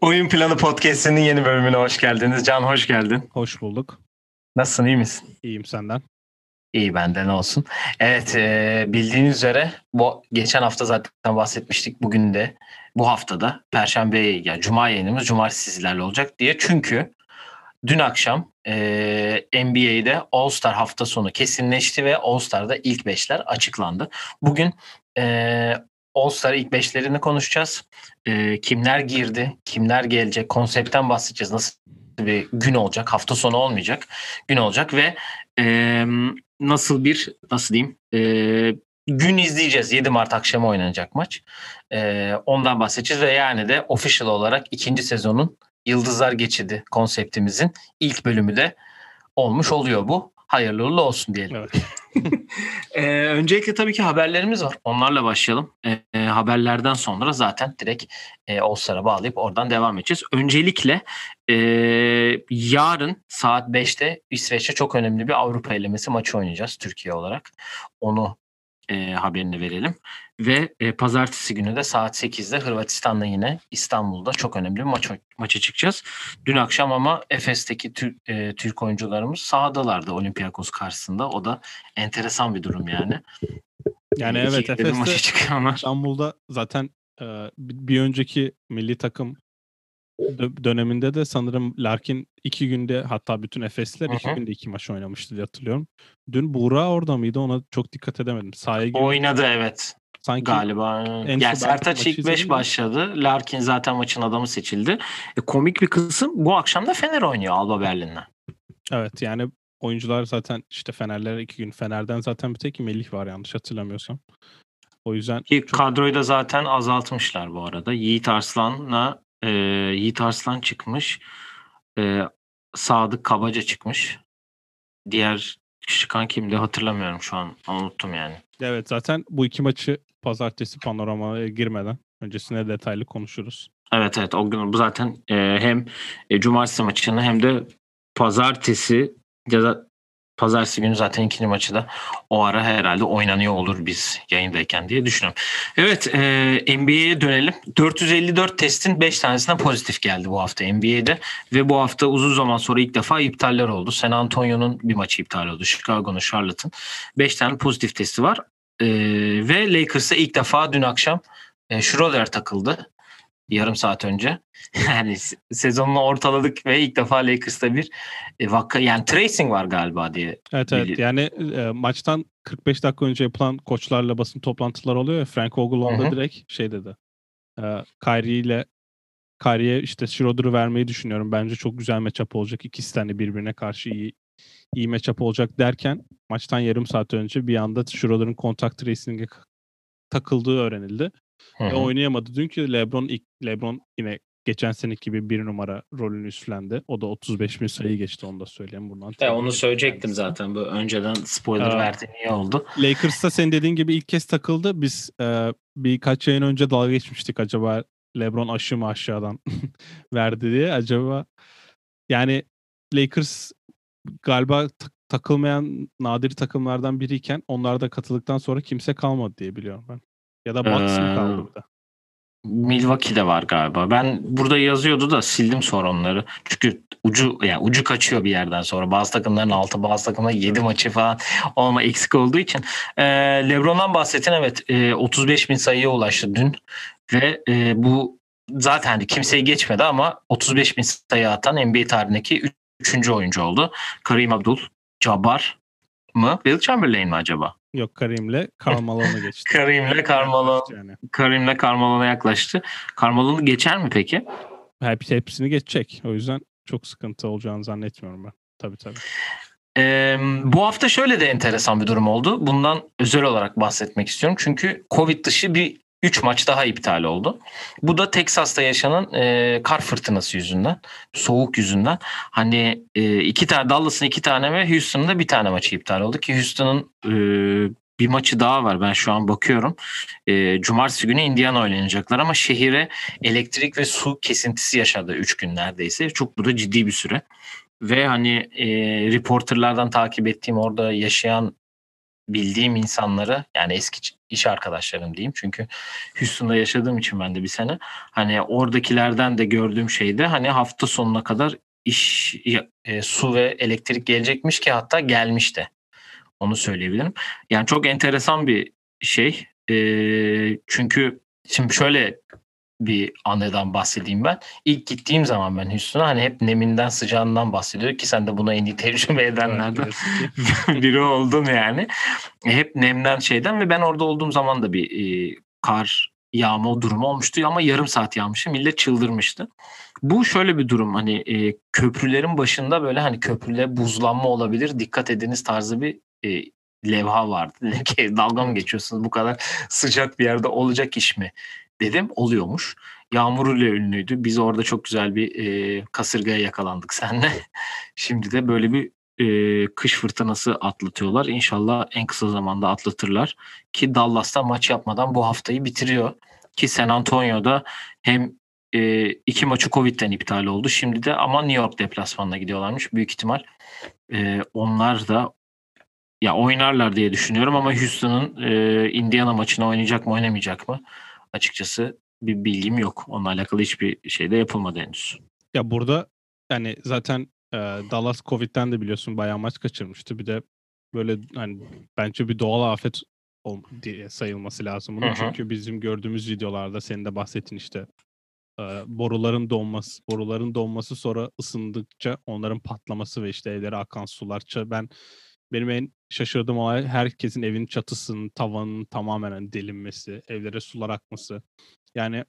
Oyun Planı Podcast'inin yeni bölümüne hoş geldiniz. Can hoş geldin. Hoş bulduk. Nasılsın, iyi misin? İyiyim senden. İyi benden olsun. Evet e, bildiğiniz üzere bu geçen hafta zaten bahsetmiştik. Bugün de bu haftada Perşembe yani Cuma yayınımız Cumartesi sizlerle olacak diye. Çünkü dün akşam e, NBA'de All Star hafta sonu kesinleşti ve All Star'da ilk beşler açıklandı. Bugün e, All Star ilk beşlerini konuşacağız. E, kimler girdi, kimler gelecek, konseptten bahsedeceğiz. Nasıl bir gün olacak, hafta sonu olmayacak, gün olacak ve e, nasıl bir, nasıl diyeyim, e, gün izleyeceğiz. 7 Mart akşamı oynanacak maç. E, ondan bahsedeceğiz ve yani de official olarak ikinci sezonun Yıldızlar Geçidi konseptimizin ilk bölümü de olmuş oluyor bu. Hayırlı uğurlu olsun diyelim. Evet. Ee, öncelikle tabii ki haberlerimiz var. Onlarla başlayalım. Ee, haberlerden sonra zaten direkt e, All-Star'a bağlayıp oradan devam edeceğiz. Öncelikle e, yarın saat 5'te İsveç'te çok önemli bir Avrupa elemesi maçı oynayacağız Türkiye olarak. Onu e, haberini verelim. Ve e, pazartesi günü de saat 8'de Hırvatistan'la yine İstanbul'da çok önemli bir maç maça çıkacağız. Dün akşam ama Efes'teki tür, e, Türk oyuncularımız sahadalardı Olympiakos karşısında. O da enteresan bir durum yani. Yani İki evet Efes'te. İstanbul'da zaten e, bir önceki milli takım dö- döneminde de sanırım Larkin iki günde hatta bütün Efesler iki günde iki maç oynamıştı diye hatırlıyorum. Dün Buğra orada mıydı ona çok dikkat edemedim. Sahaya girdi. Oynadı evet Sanki galiba. Yani Sertaç ilk 5 izledin mi? başladı. Larkin zaten maçın adamı seçildi. E, komik bir kısım bu akşam da Fener oynuyor Alba Berlin'le. evet yani oyuncular zaten işte Fenerler iki gün Fener'den zaten bir tek Melih var yanlış hatırlamıyorsam. O yüzden Ki çok- kadroyu da zaten azaltmışlar bu arada. Yiğit Arslan'la e, Yiğit Arslan çıkmış. E, Sadık Kabaca çıkmış. Diğer çıkan kimdi hatırlamıyorum şu an. Unuttum yani. Evet zaten bu iki maçı pazartesi panoramaya girmeden öncesine detaylı konuşuruz. Evet evet o gün bu zaten e, hem e, cumartesi maçını hem de pazartesi ya da pazartesi günü zaten ikinci maçı da o ara herhalde oynanıyor olur biz yayındayken diye düşünüyorum. Evet e, NBA'ye dönelim. 454 testin 5 tanesine pozitif geldi bu hafta NBA'de ve bu hafta uzun zaman sonra ilk defa iptaller oldu. San Antonio'nun bir maçı iptal oldu. Chicago'nun Charlotte'ın 5 tane pozitif testi var. E, ve Lakers'a ilk defa dün akşam e, Schroeder takıldı yarım saat önce. Yani se- sezonunu ortaladık ve ilk defa Lakers'ta bir e, vaka yani tracing var galiba diye. Evet evet Bili- yani e, maçtan 45 dakika önce yapılan koçlarla basın toplantıları oluyor ya Frank Vogel onda direkt şey dedi. E, Kyrie ile Kyrie'ye işte Schroeder'ı vermeyi düşünüyorum. Bence çok güzel matchup olacak. İkisi tane birbirine karşı iyi iyi matchup olacak derken maçtan yarım saat önce bir anda Schroeder'ın contact tracing'e takıldığı öğrenildi. Hı Ve oynayamadı. Dünkü LeBron ilk LeBron yine geçen seneki gibi bir numara rolünü üstlendi. O da 35 bin sayı geçti onu da söyleyeyim buradan. E, onu söyleyecektim kendisine. zaten. Bu önceden spoiler Aa. verdiğin iyi oldu. Lakers'ta senin dediğin gibi ilk kez takıldı. Biz e, birkaç yayın önce dalga geçmiştik acaba LeBron aşı mı aşağıdan verdi diye. Acaba yani Lakers galiba ta- takılmayan nadir takımlardan biriyken onlar da katıldıktan sonra kimse kalmadı diye biliyorum ben. Ya da Bucks mı Ee, kaldı bir de? Milwaukee'de var galiba. Ben burada yazıyordu da sildim sonra onları. Çünkü ucu yani ucu kaçıyor bir yerden sonra. Bazı takımların altı, bazı takımların 7 maçı falan olma eksik olduğu için. Ee, LeBron'dan bahsettin evet. e, 35 bin sayıya ulaştı dün ve e, bu zaten kimseyi geçmedi ama 35 bin sayı atan NBA tarihindeki 3. oyuncu oldu. Kareem Abdul Jabbar mı? Will Chamberlain mi acaba? Yok Karim'le Karl Malone'u geçti. Kareem'le Carmelo, Yani. Kareem'le Carmelo'na yaklaştı. Carmelo'nu geçer mi peki? Hep, hepsini geçecek. O yüzden çok sıkıntı olacağını zannetmiyorum ben. Tabii tabii. Ee, bu hafta şöyle de enteresan bir durum oldu. Bundan özel olarak bahsetmek istiyorum. Çünkü Covid dışı bir 3 maç daha iptal oldu. Bu da Texas'ta yaşanan e, kar fırtınası yüzünden, soğuk yüzünden. Hani e, iki tane Dallas'ın iki tane ve Houston'ın da bir tane maçı iptal oldu ki Houston'ın e, bir maçı daha var. Ben şu an bakıyorum. E, Cumartesi günü Indiana oynayacaklar ama şehire elektrik ve su kesintisi yaşadı 3 gün neredeyse. Çok bu da ciddi bir süre. ve hani e, reporterlardan takip ettiğim orada yaşayan bildiğim insanları yani eski iş arkadaşlarım diyeyim çünkü Houston'da yaşadığım için ben de bir sene hani oradakilerden de gördüğüm şeyde hani hafta sonuna kadar iş e, su ve elektrik gelecekmiş ki hatta gelmişti. Onu söyleyebilirim. Yani çok enteresan bir şey. E, çünkü şimdi şöyle bir anıdan bahsedeyim ben. İlk gittiğim zaman ben Houston'a hani hep neminden sıcağından bahsediyor ki sen de buna en iyi tecrübe edenlerden biri oldun yani. Hep nemden şeyden ve ben orada olduğum zaman da bir e, kar yağma durumu olmuştu ama yarım saat yağmıştı. Millet çıldırmıştı. Bu şöyle bir durum hani e, köprülerin başında böyle hani köprüde buzlanma olabilir dikkat ediniz tarzı bir e, levha vardı. Dedim ki dalga mı geçiyorsunuz bu kadar sıcak bir yerde olacak iş mi? Dedim oluyormuş. Yağmuruyla ünlüydü. Biz orada çok güzel bir e, kasırgaya yakalandık seninle. Şimdi de böyle bir e, kış fırtınası atlatıyorlar. İnşallah en kısa zamanda atlatırlar. Ki Dallas'ta maç yapmadan bu haftayı bitiriyor. Ki San Antonio'da hem e, iki maçı Covid'den iptal oldu. Şimdi de ama New York deplasmanına gidiyorlarmış. Büyük ihtimal e, onlar da ya oynarlar diye düşünüyorum ama Houston'ın e, Indiana maçını oynayacak mı oynamayacak mı? Açıkçası bir bilgim yok. Onunla alakalı hiçbir şey de yapılmadı henüz. Ya burada yani zaten e, Dallas Covid'den de biliyorsun bayağı maç kaçırmıştı. Bir de böyle hani bence bir doğal afet diye sayılması lazım bunun. Çünkü bizim gördüğümüz videolarda senin de bahsettin işte e, boruların donması, boruların donması sonra ısındıkça onların patlaması ve işte evlere akan sular. Ben benim en şaşırdığım olay herkesin evin çatısının, tavanının tamamen hani delinmesi, evlere sular akması. Yani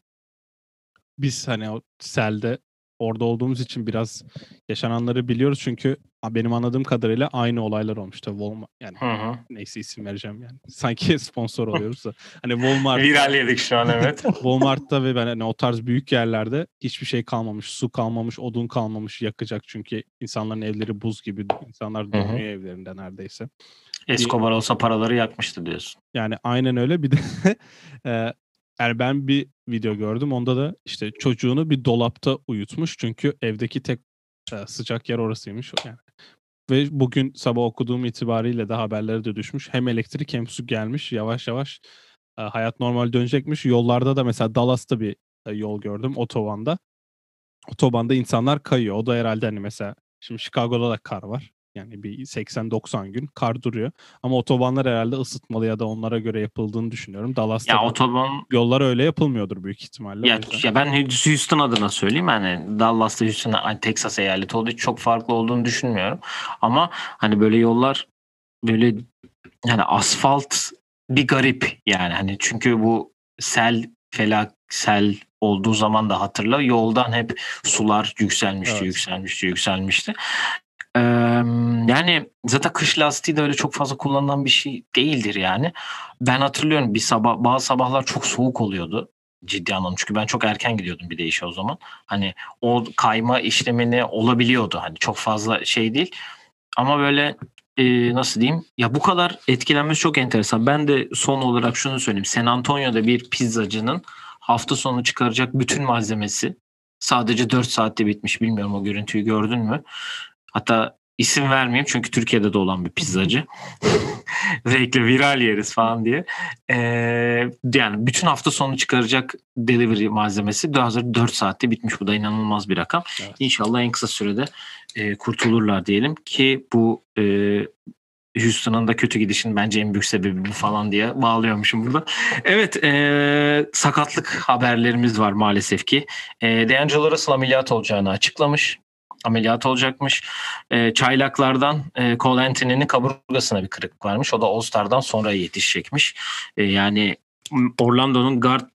biz hani o selde orada olduğumuz için biraz yaşananları biliyoruz çünkü benim anladığım kadarıyla aynı olaylar olmuştu. Walmart yani hı hı. neyse isim vereceğim yani. Sanki sponsor oluyoruz da. Hani Walmart Viral yedik şu an evet. Walmart'ta ve ben hani o tarz büyük yerlerde hiçbir şey kalmamış. Su kalmamış, odun kalmamış yakacak çünkü insanların evleri buz gibi. insanlar donuyor evlerinde neredeyse. Escobar olsa paraları yakmıştı diyorsun. Yani aynen öyle. Bir de yani ben bir video gördüm. Onda da işte çocuğunu bir dolapta uyutmuş. Çünkü evdeki tek sıcak yer orasıymış. Yani ve bugün sabah okuduğum itibariyle de haberlere de düşmüş. Hem elektrik hem su gelmiş. Yavaş yavaş hayat normal dönecekmiş. Yollarda da mesela Dallas'ta bir yol gördüm otobanda. Otobanda insanlar kayıyor. O da herhalde hani mesela şimdi Chicago'da da kar var. Yani bir 80-90 gün kar duruyor. Ama otobanlar herhalde ısıtmalı ya da onlara göre yapıldığını düşünüyorum. Dallas'ta ya otoban yollar öyle yapılmıyordur büyük ihtimalle. Ya, ya ben Houston adına söyleyeyim hani Dallas'ta Houston hani Texas eyaleti olduğu için çok farklı olduğunu düşünmüyorum. Ama hani böyle yollar böyle yani asfalt bir garip yani hani çünkü bu sel felak sel olduğu zaman da hatırla yoldan hep sular yükselmişti evet. yükselmişti yükselmişti yani zaten kış lastiği de öyle çok fazla kullanılan bir şey değildir yani. Ben hatırlıyorum bir sabah bazı sabahlar çok soğuk oluyordu ciddi anlamda. Çünkü ben çok erken gidiyordum bir de işe o zaman. Hani o kayma işlemini olabiliyordu. Hani çok fazla şey değil. Ama böyle e, nasıl diyeyim? Ya bu kadar etkilenmesi çok enteresan. Ben de son olarak şunu söyleyeyim. San Antonio'da bir pizzacının hafta sonu çıkaracak bütün malzemesi sadece 4 saatte bitmiş. Bilmiyorum o görüntüyü gördün mü? Hatta isim vermeyeyim çünkü Türkiye'de de olan bir pizzacı. Rekle viral yeriz falan diye. Ee, yani bütün hafta sonu çıkaracak delivery malzemesi daha hazır 4 saatte bitmiş. Bu da inanılmaz bir rakam. Evet. İnşallah en kısa sürede e, kurtulurlar diyelim ki bu e, Houston'ın da kötü gidişin bence en büyük sebebi bu falan diye bağlıyormuşum burada. Evet e, sakatlık haberlerimiz var maalesef ki. E, D'Angelo Russell ameliyat olacağını açıklamış ameliyat olacakmış. E, çaylaklardan e, Cole Anthony'nin kaburgasına bir kırık varmış. O da All-Star'dan sonra yetişecekmiş. E, yani Orlando'nun guard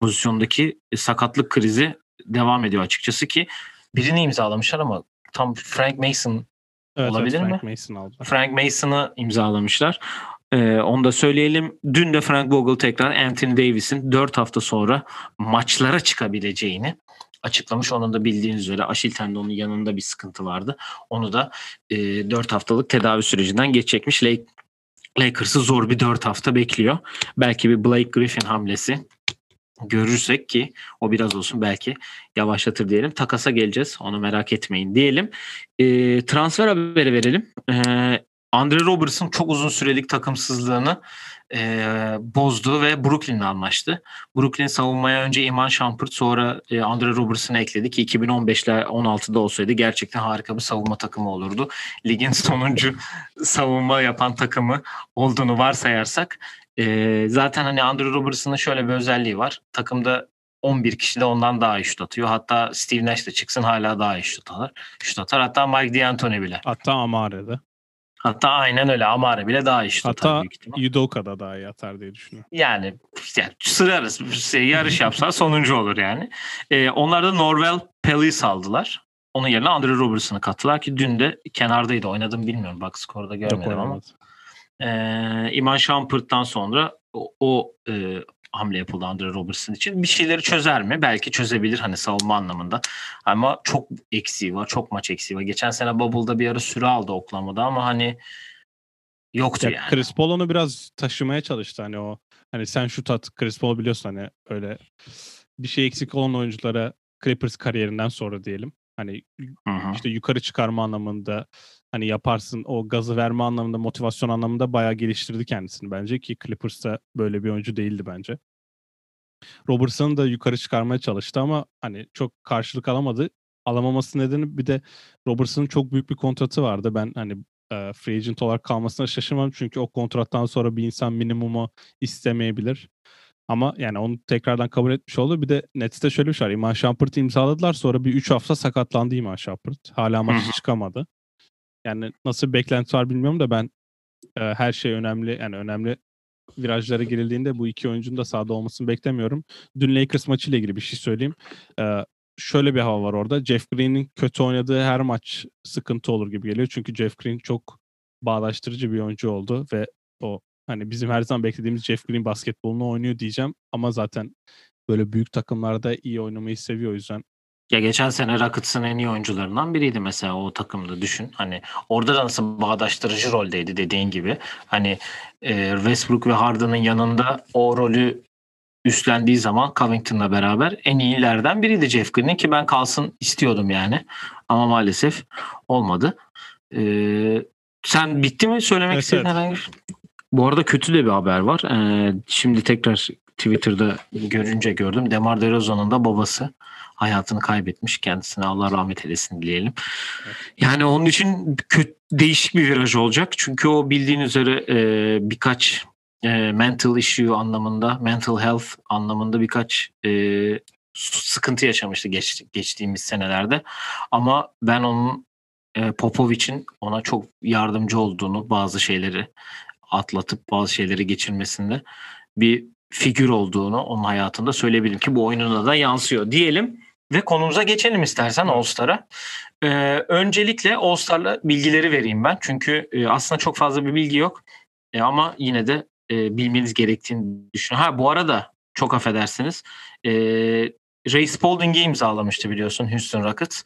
pozisyondaki sakatlık krizi devam ediyor açıkçası ki birini imzalamışlar ama tam Frank Mason evet, olabilir evet, Frank mi? Mason aldı. Frank Mason'ı imzalamışlar. Ee, onu da söyleyelim. Dün de Frank Vogel tekrar Anthony Davis'in 4 hafta sonra maçlara çıkabileceğini açıklamış. Onun da bildiğiniz üzere Aşil tendonun yanında bir sıkıntı vardı. Onu da e, 4 haftalık tedavi sürecinden geçecekmiş. Lakers'ı zor bir 4 hafta bekliyor. Belki bir Blake Griffin hamlesi görürsek ki o biraz olsun belki yavaşlatır diyelim. Takasa geleceğiz. Onu merak etmeyin diyelim. E, transfer haberi verelim. E, Andre Robertson çok uzun sürelik takımsızlığını e, bozdu ve Brooklyn'le anlaştı. Brooklyn savunmaya önce Iman Shumpert sonra e, Andre Robertson'ı ekledi ki 2015 ile 16'da olsaydı gerçekten harika bir savunma takımı olurdu. Ligin sonuncu savunma yapan takımı olduğunu varsayarsak e, zaten hani Andre Robertson'ın şöyle bir özelliği var. Takımda 11 kişi de ondan daha iyi şut atıyor. Hatta Steve Nash de çıksın hala daha iyi şut atar. Şut atar. Hatta Mike D'Antoni bile. Hatta Amare'de. Hatta aynen öyle. Amare bile daha iyi şut atar Hatta büyük ihtimal. Yudoka da daha iyi atar diye düşünüyorum. Yani, yani sırarız. Şey, yarış yapsa sonuncu olur yani. Ee, onlar da Norvel Pelly'i saldılar. Onun yerine Andre Robertson'ı kattılar ki dün de kenardaydı. Oynadım bilmiyorum. Bak skorda Yok görmedim ama. oynamadı. Ee, Iman Shumpert'tan sonra o, o e, hamle yapıldı Andre Robertson için. Bir şeyleri çözer mi? Belki çözebilir hani savunma anlamında. Ama çok eksiği var. Çok maç eksiği var. Geçen sene Bubble'da bir ara süre aldı Oklahoma'da ama hani yoktu Ya yani. Chris Paul onu biraz taşımaya çalıştı hani o hani sen şut at Chris Paul biliyorsun hani öyle bir şey eksik olan oyunculara Clippers kariyerinden sonra diyelim. Hani Hı hı. işte yukarı çıkarma anlamında hani yaparsın o gazı verme anlamında motivasyon anlamında bayağı geliştirdi kendisini bence ki Clippers'ta böyle bir oyuncu değildi bence. Robertson'ı da yukarı çıkarmaya çalıştı ama hani çok karşılık alamadı. Alamaması nedeni bir de Robertson'ın çok büyük bir kontratı vardı. Ben hani e, free agent olarak kalmasına şaşırmam çünkü o kontrattan sonra bir insan minimumu istemeyebilir. Ama yani onu tekrardan kabul etmiş oldu. Bir de Nets'te şöyle bir şey var. Iman Shumpert'ı imzaladılar. Sonra bir 3 hafta sakatlandı Iman Shumpert. Hala maça hı. çıkamadı. Yani nasıl bir beklenti var bilmiyorum da ben e, her şey önemli. Yani önemli virajlara girildiğinde bu iki oyuncunun da sahada olmasını beklemiyorum. Dün Lakers maçıyla ilgili bir şey söyleyeyim. E, şöyle bir hava var orada. Jeff Green'in kötü oynadığı her maç sıkıntı olur gibi geliyor. Çünkü Jeff Green çok bağdaştırıcı bir oyuncu oldu ve o hani bizim her zaman beklediğimiz Jeff Green basketbolunu oynuyor diyeceğim ama zaten böyle büyük takımlarda iyi oynamayı seviyor o yüzden. Ya geçen sene Rockets'ın en iyi oyuncularından biriydi mesela o takımda düşün. Hani orada da nasıl bağdaştırıcı roldeydi dediğin gibi. Hani e, Westbrook ve Harden'ın yanında o rolü üstlendiği zaman Covington'la beraber en iyilerden biriydi Jeff Green'in ki ben kalsın istiyordum yani. Ama maalesef olmadı. Ee, sen bitti mi söylemek Evet, istediğin evet. herhangi bir şey? Bu arada kötü de bir haber var. Ee, şimdi tekrar Twitter'da görünce gördüm. Demar DeRozan'ın da babası hayatını kaybetmiş. Kendisine Allah rahmet eylesin dileyelim. Yani onun için kötü, değişik bir viraj olacak. Çünkü o bildiğin üzere e, birkaç e, mental issue anlamında, mental health anlamında birkaç e, sıkıntı yaşamıştı geç, geçtiğimiz senelerde. Ama ben onun e, Popovic'in ona çok yardımcı olduğunu bazı şeyleri atlatıp bazı şeyleri geçirmesinde bir figür olduğunu onun hayatında söyleyebilirim ki bu oyununa da yansıyor diyelim ve konumuza geçelim istersen All-Star'a. Ee, öncelikle All-Star'la bilgileri vereyim ben. Çünkü e, aslında çok fazla bir bilgi yok. E, ama yine de e, bilmeniz gerektiğini düşünüyorum. Ha bu arada çok affedersiniz. E, Ray Spalding'i imzalamıştı biliyorsun Houston Rockets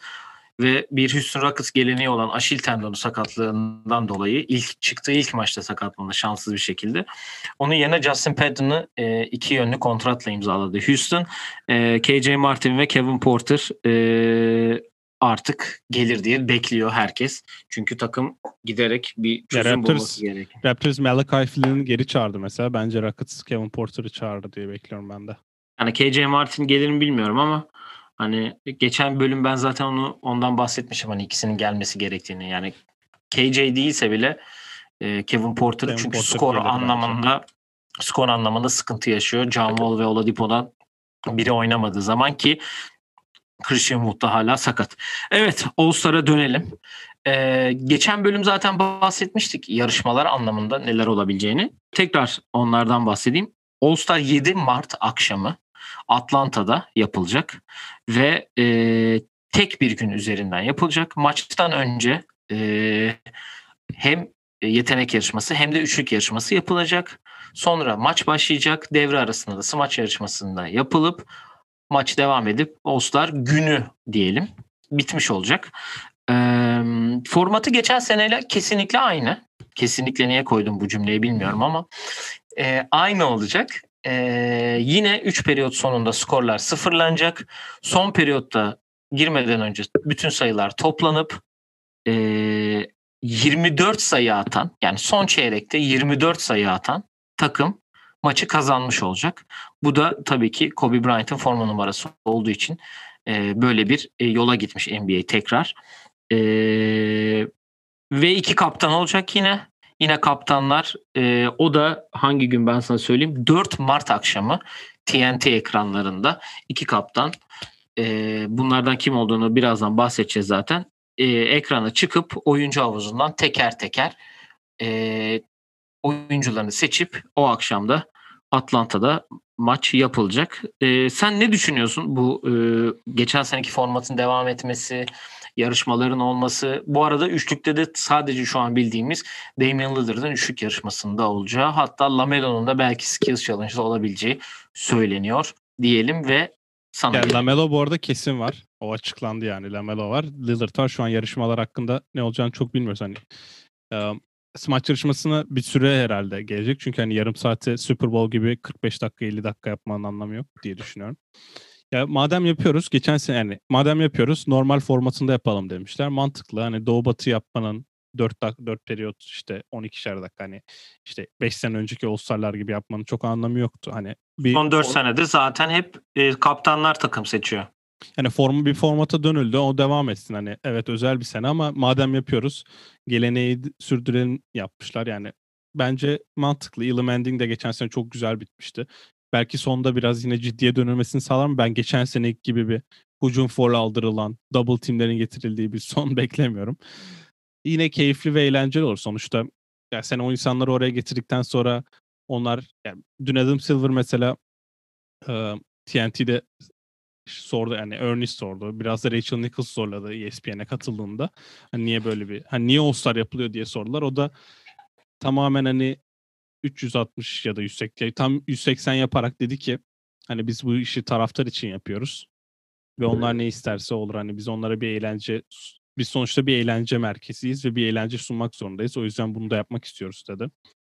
ve bir Houston Rockets geleneği olan Aşil tendonu sakatlığından dolayı ilk çıktığı ilk maçta sakatlandı şanssız bir şekilde. Onun yerine Justin Patton'ı e, iki yönlü kontratla imzaladı Houston. E, KJ Martin ve Kevin Porter e, artık gelir diye bekliyor herkes. Çünkü takım giderek bir çözüm Raptors- bulması gerekiyor. Raptors Malachi Flynn'i geri çağırdı mesela. Bence Rockets Kevin Porter'ı çağırdı diye bekliyorum ben de. Yani KJ Martin gelir mi bilmiyorum ama hani geçen bölüm ben zaten onu ondan bahsetmişim hani ikisinin gelmesi gerektiğini. Yani KJ değilse bile e, Kevin Porter Kevin çünkü Porter skor gelir bence. anlamında skor anlamında sıkıntı yaşıyor. John Wall ve Oladipo'dan biri oynamadığı zaman ki Christian Wood da hala sakat. Evet All-Star'a dönelim. Ee, geçen bölüm zaten bahsetmiştik yarışmalar anlamında neler olabileceğini. Tekrar onlardan bahsedeyim. All-Star 7 Mart akşamı Atlanta'da yapılacak ve e, tek bir gün üzerinden yapılacak. Maçtan önce e, hem yetenek yarışması hem de üçlük yarışması yapılacak. Sonra maç başlayacak. Devre arasında da smaç yarışmasında yapılıp maç devam edip All-Star günü diyelim bitmiş olacak. Ee, formatı geçen seneyle kesinlikle aynı. Kesinlikle niye koydum bu cümleyi bilmiyorum ama e, aynı olacak. Ee, yine 3 periyot sonunda skorlar sıfırlanacak. Son periyotta girmeden önce bütün sayılar toplanıp e, 24 sayı atan yani son çeyrekte 24 sayı atan takım maçı kazanmış olacak. Bu da tabii ki Kobe Bryant'ın forma numarası olduğu için e, böyle bir e, yola gitmiş NBA tekrar. E, ve iki kaptan olacak yine. Yine kaptanlar e, o da hangi gün ben sana söyleyeyim? 4 Mart akşamı TNT ekranlarında iki kaptan. E, bunlardan kim olduğunu birazdan bahsedeceğiz zaten. E, ekrana çıkıp oyuncu havuzundan teker teker e, oyuncularını seçip o akşamda Atlanta'da maç yapılacak. E, sen ne düşünüyorsun bu e, geçen seneki formatın devam etmesi, yarışmaların olması? Bu arada üçlükte de sadece şu an bildiğimiz Damian Lillard'ın üçlük yarışmasında olacağı hatta Lamelo'nun da belki Skills Challenge'da olabileceği söyleniyor diyelim ve sana yani Lamelo bu arada kesin var. O açıklandı yani. Lamelo var. Lillard var. Şu an yarışmalar hakkında ne olacağını çok bilmiyoruz. Hani e, smaç yarışmasına bir süre herhalde gelecek. Çünkü hani yarım saate Super Bowl gibi 45 dakika 50 dakika yapmanın anlamı yok diye düşünüyorum. Ya madem yapıyoruz geçen sene yani madem yapıyoruz normal formatında yapalım demişler. Mantıklı. Hani doğu batı yapmanın 4 dak 4 periyot işte 12'şer dakika hani işte 5 sene önceki All-Star'lar gibi yapmanın çok anlamı yoktu. Hani bir Son 4 senede zaten hep e, kaptanlar takım seçiyor. Yani formu bir formata dönüldü. O devam etsin. Hani evet özel bir sene ama madem yapıyoruz geleneği sürdürelim yapmışlar. Yani bence mantıklı. Elam Ending de geçen sene çok güzel bitmişti. Belki sonda biraz yine ciddiye dönülmesini sağlar mı? Ben geçen seneki gibi bir hücum foul aldırılan, double teamlerin getirildiği bir son beklemiyorum. Yine keyifli ve eğlenceli olur. Sonuçta yani sen o insanları oraya getirdikten sonra onlar yani dün Adam Silver mesela e, TNT'de sordu yani Ernest sordu. Biraz da Rachel Nichols sorladı ESPN'e katıldığında. Hani niye böyle bir hani niye All-Star yapılıyor diye sordular. O da tamamen hani 360 ya da 180 tam 180 yaparak dedi ki hani biz bu işi taraftar için yapıyoruz. Ve onlar ne isterse olur. Hani biz onlara bir eğlence biz sonuçta bir eğlence merkeziyiz ve bir eğlence sunmak zorundayız. O yüzden bunu da yapmak istiyoruz dedi.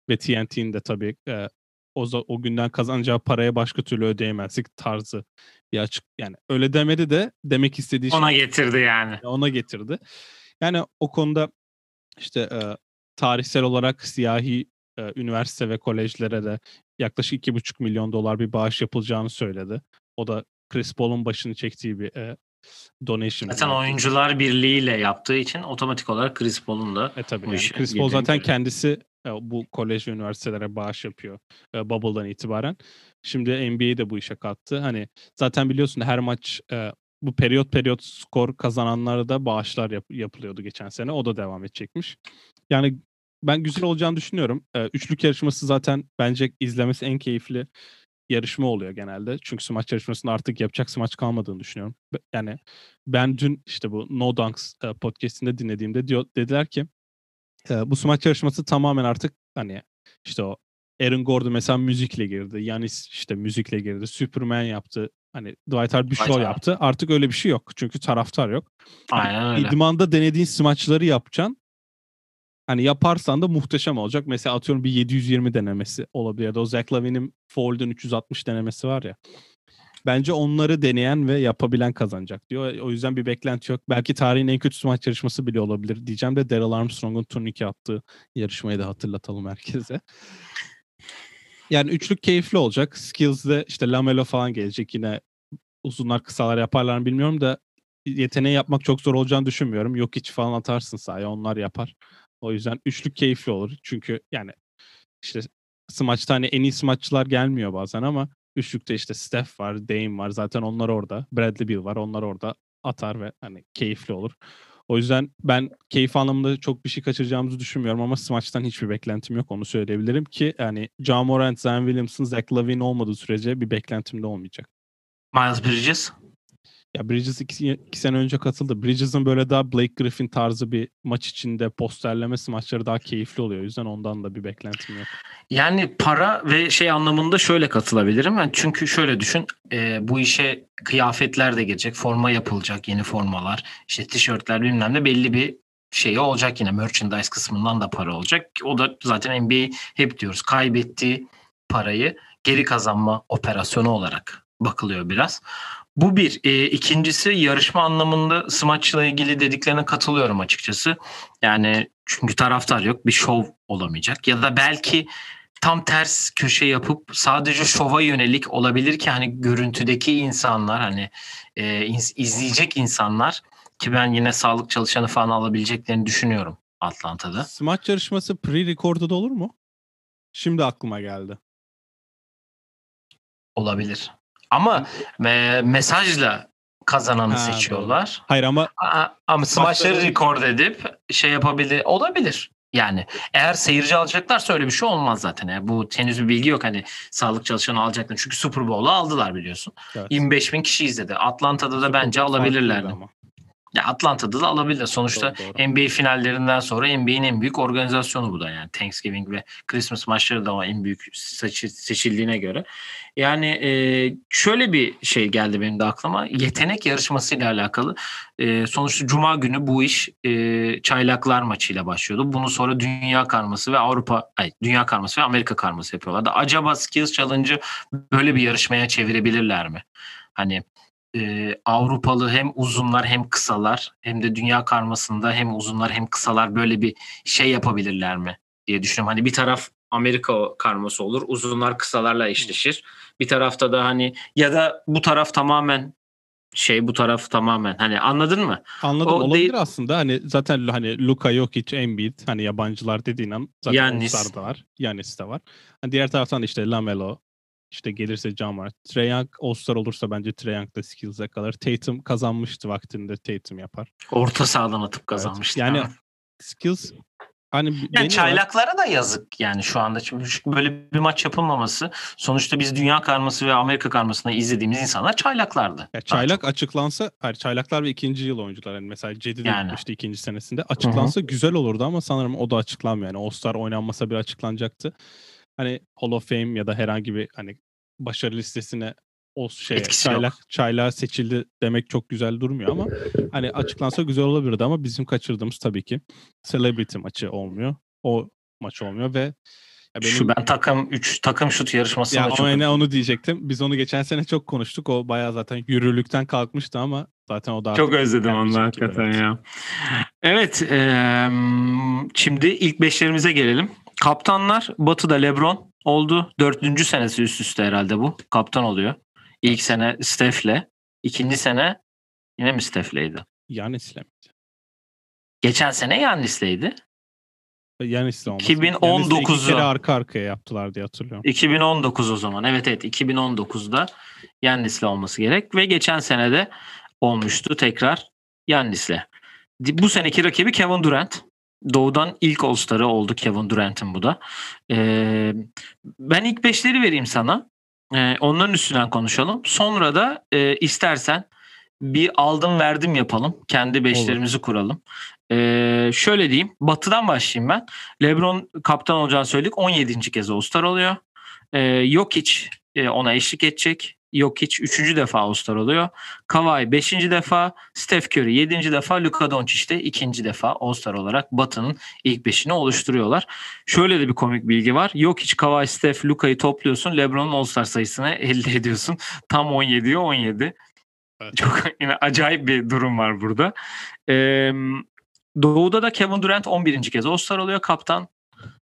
Ve TNT'nin de tabii e, o, o günden kazanacağı paraya başka türlü ödeyemezdik tarzı bir açık yani öyle demedi de demek istediği ona şey, getirdi yani. Ona getirdi. Yani o konuda işte e, tarihsel olarak siyahi e, üniversite ve kolejlere de yaklaşık iki buçuk milyon dolar bir bağış yapılacağını söyledi. O da Chris Paul'un başını çektiği bir e, donation. Zaten oyuncular birliğiyle yaptığı için otomatik olarak Chris Paul'un da e, tabii yani Chris Paul zaten kendisi e, bu kolej ve üniversitelere bağış yapıyor e, Bubble'dan itibaren. Şimdi NBA de bu işe kattı. Hani zaten biliyorsun her maç e, bu periyot periyot skor kazananlara da bağışlar yap- yapılıyordu geçen sene. O da devam edecekmiş. Yani ben güzel olacağını düşünüyorum. E, üçlük yarışması zaten bence izlemesi en keyifli yarışma oluyor genelde. Çünkü smaç yarışmasında artık yapacak smaç kalmadığını düşünüyorum. Yani ben dün işte bu No Dunks podcast'inde dinlediğimde diyor, dediler ki bu smaç yarışması tamamen artık hani işte o Aaron Gordon mesela müzikle girdi. Yanis işte müzikle girdi. Superman yaptı. Hani Dwight Howard bir show yaptı. Artık öyle bir şey yok. Çünkü taraftar yok. Aynen hani öyle. İdmanda denediğin smaçları yapacaksın. Hani yaparsan da muhteşem olacak. Mesela atıyorum bir 720 denemesi olabilir. Ya da o Zach Lavin'in Fold'un 360 denemesi var ya. Bence onları deneyen ve yapabilen kazanacak diyor. O yüzden bir beklenti yok. Belki tarihin en kötü smaç yarışması bile olabilir diyeceğim de Daryl Armstrong'un turnike yaptığı yarışmayı da hatırlatalım herkese. Yani üçlük keyifli olacak. Skills'de işte Lamelo falan gelecek yine uzunlar kısalar yaparlar bilmiyorum da yeteneği yapmak çok zor olacağını düşünmüyorum. Yok hiç falan atarsın sahaya onlar yapar. O yüzden üçlük keyifli olur. Çünkü yani işte smaçta hani en iyi smaççılar gelmiyor bazen ama üçlükte işte Steph var, Dame var. Zaten onlar orada. Bradley Beal var. Onlar orada atar ve hani keyifli olur. O yüzden ben keyif anlamında çok bir şey kaçıracağımızı düşünmüyorum ama smaçtan hiçbir beklentim yok onu söyleyebilirim ki yani Ja Morant, Zion Williamson, Zach Lavine olmadığı sürece bir beklentim de olmayacak. Miles Bridges? Ya Bridges iki, iki sene önce katıldı. Bridges'ın böyle daha Blake Griffin tarzı bir maç içinde posterlemesi maçları daha keyifli oluyor. O yüzden ondan da bir beklentim yok. Yani para ve şey anlamında şöyle katılabilirim. Yani çünkü şöyle düşün e, bu işe kıyafetler de gelecek. Forma yapılacak yeni formalar. işte tişörtler bilmem ne belli bir şey olacak yine merchandise kısmından da para olacak. O da zaten NBA hep diyoruz kaybettiği parayı geri kazanma operasyonu olarak bakılıyor biraz. Bu bir. E, ikincisi yarışma anlamında smaçla ilgili dediklerine katılıyorum açıkçası. Yani çünkü taraftar yok bir şov olamayacak. Ya da belki tam ters köşe yapıp sadece şova yönelik olabilir ki hani görüntüdeki insanlar hani e, izleyecek insanlar ki ben yine sağlık çalışanı falan alabileceklerini düşünüyorum Atlanta'da. Smaç yarışması pre-recorded olur mu? Şimdi aklıma geldi. Olabilir. Ama me- mesajla kazananı ha, seçiyorlar. Doğru. Hayır ama A- ama smaçları record edip şey yapabilir olabilir. Yani eğer seyirci alacaklarsa öyle bir şey olmaz zaten. Yani bu henüz bir bilgi yok hani sağlık çalışanı alacaklar. Çünkü Super Bowl'u aldılar biliyorsun. Evet. 25 bin kişi izledi. Atlanta'da da Super bence alabilirlerdi. Ama. Ya Atlanta'da da alabilir. Sonuçta doğru, doğru. NBA finallerinden sonra NBA'in en büyük organizasyonu bu da yani. Thanksgiving ve Christmas maçları da en büyük seçildiğine göre. Yani e, şöyle bir şey geldi benim de aklıma. Yetenek yarışmasıyla alakalı. E, sonuçta Cuma günü bu iş e, çaylaklar maçıyla başlıyordu. Bunu sonra Dünya Karması ve Avrupa, ay, Dünya Karması ve Amerika Karması yapıyorlardı. Acaba Skills Challenge'ı böyle bir yarışmaya çevirebilirler mi? Hani e, Avrupalı hem uzunlar hem kısalar hem de dünya karmasında hem uzunlar hem kısalar böyle bir şey yapabilirler mi diye düşünüyorum. Hani bir taraf Amerika karması olur. Uzunlar kısalarla eşleşir. Bir tarafta da hani ya da bu taraf tamamen şey bu taraf tamamen hani anladın mı? Anladım o olabilir değil... aslında hani zaten hani Luka Jokic, Embiid hani yabancılar dediğin an zaten Yannis. da var. Yanis de var. Hani diğer taraftan işte Lamelo, işte gelirse Can var. Trae Young All-Star olursa bence Trae Young da skills'e kalır. Tatum kazanmıştı vaktinde Tatum yapar. Orta sahadan atıp kazanmıştı. Evet. Yani ama. skills Hani yani çaylaklara da yazık yani şu anda çünkü böyle bir maç yapılmaması sonuçta biz dünya karması ve Amerika karmasında izlediğimiz insanlar çaylaklardı. Ya çaylak artık. açıklansa hayır çaylaklar ve ikinci yıl oyuncular yani mesela Cedi de yani. işte ikinci senesinde açıklansa Hı-hı. güzel olurdu ama sanırım o da açıklanmıyor yani All Star oynanmasa bir açıklanacaktı hani Hall of Fame ya da herhangi bir hani başarı listesine o şey çaylak çaylağı seçildi demek çok güzel durmuyor ama hani açıklansa güzel olabilirdi ama bizim kaçırdığımız tabii ki celebrity maçı olmuyor. O maç olmuyor ve ya benim, Şu ben takım 3 takım şut yarışmasında ya çok ne onu diyecektim. Biz onu geçen sene çok konuştuk. O bayağı zaten yürürlükten kalkmıştı ama zaten o da Çok özledim onu hakikaten ya. Evet, e, şimdi ilk beşlerimize gelelim. Kaptanlar Batı'da LeBron oldu. Dördüncü senesi üst üste herhalde bu. Kaptan oluyor. İlk sene Steph'le. ikinci sene yine mi Steph'leydi? Yanis'le miydi? Geçen sene Yanis'leydi. Yanis'le olması. 2019'u. kere arka arkaya yaptılar diye hatırlıyorum. 2019 o zaman. Evet evet 2019'da Yanis'le olması gerek. Ve geçen sene de olmuştu tekrar Yanis'le. Bu seneki rakibi Kevin Durant. Doğudan ilk All-Star'ı oldu Kevin Durant'in bu da. Ee, ben ilk beşleri vereyim sana. Ee, onların üstünden konuşalım. Sonra da e, istersen bir aldım verdim yapalım. Kendi beşlerimizi Olur. kuralım. Ee, şöyle diyeyim. Batı'dan başlayayım ben. LeBron kaptan olacağını söyledik. 17. kez All-Star oluyor. Ee, Jokic e, ona eşlik edecek. Jokic 3. defa All-Star oluyor. Kawhi 5. defa, Steph Curry 7. defa, Luka Doncic de 2. defa All-Star olarak Batı'nın ilk beşini oluşturuyorlar. Şöyle de bir komik bilgi var. Jokic, Kawhi, Steph, Luka'yı topluyorsun. LeBron'un All-Star sayısını elde ediyorsun. Tam 17'ye 17. Evet. Çok yine acayip bir durum var burada. Ee, Doğu'da da Kevin Durant 11. kez All-Star oluyor kaptan.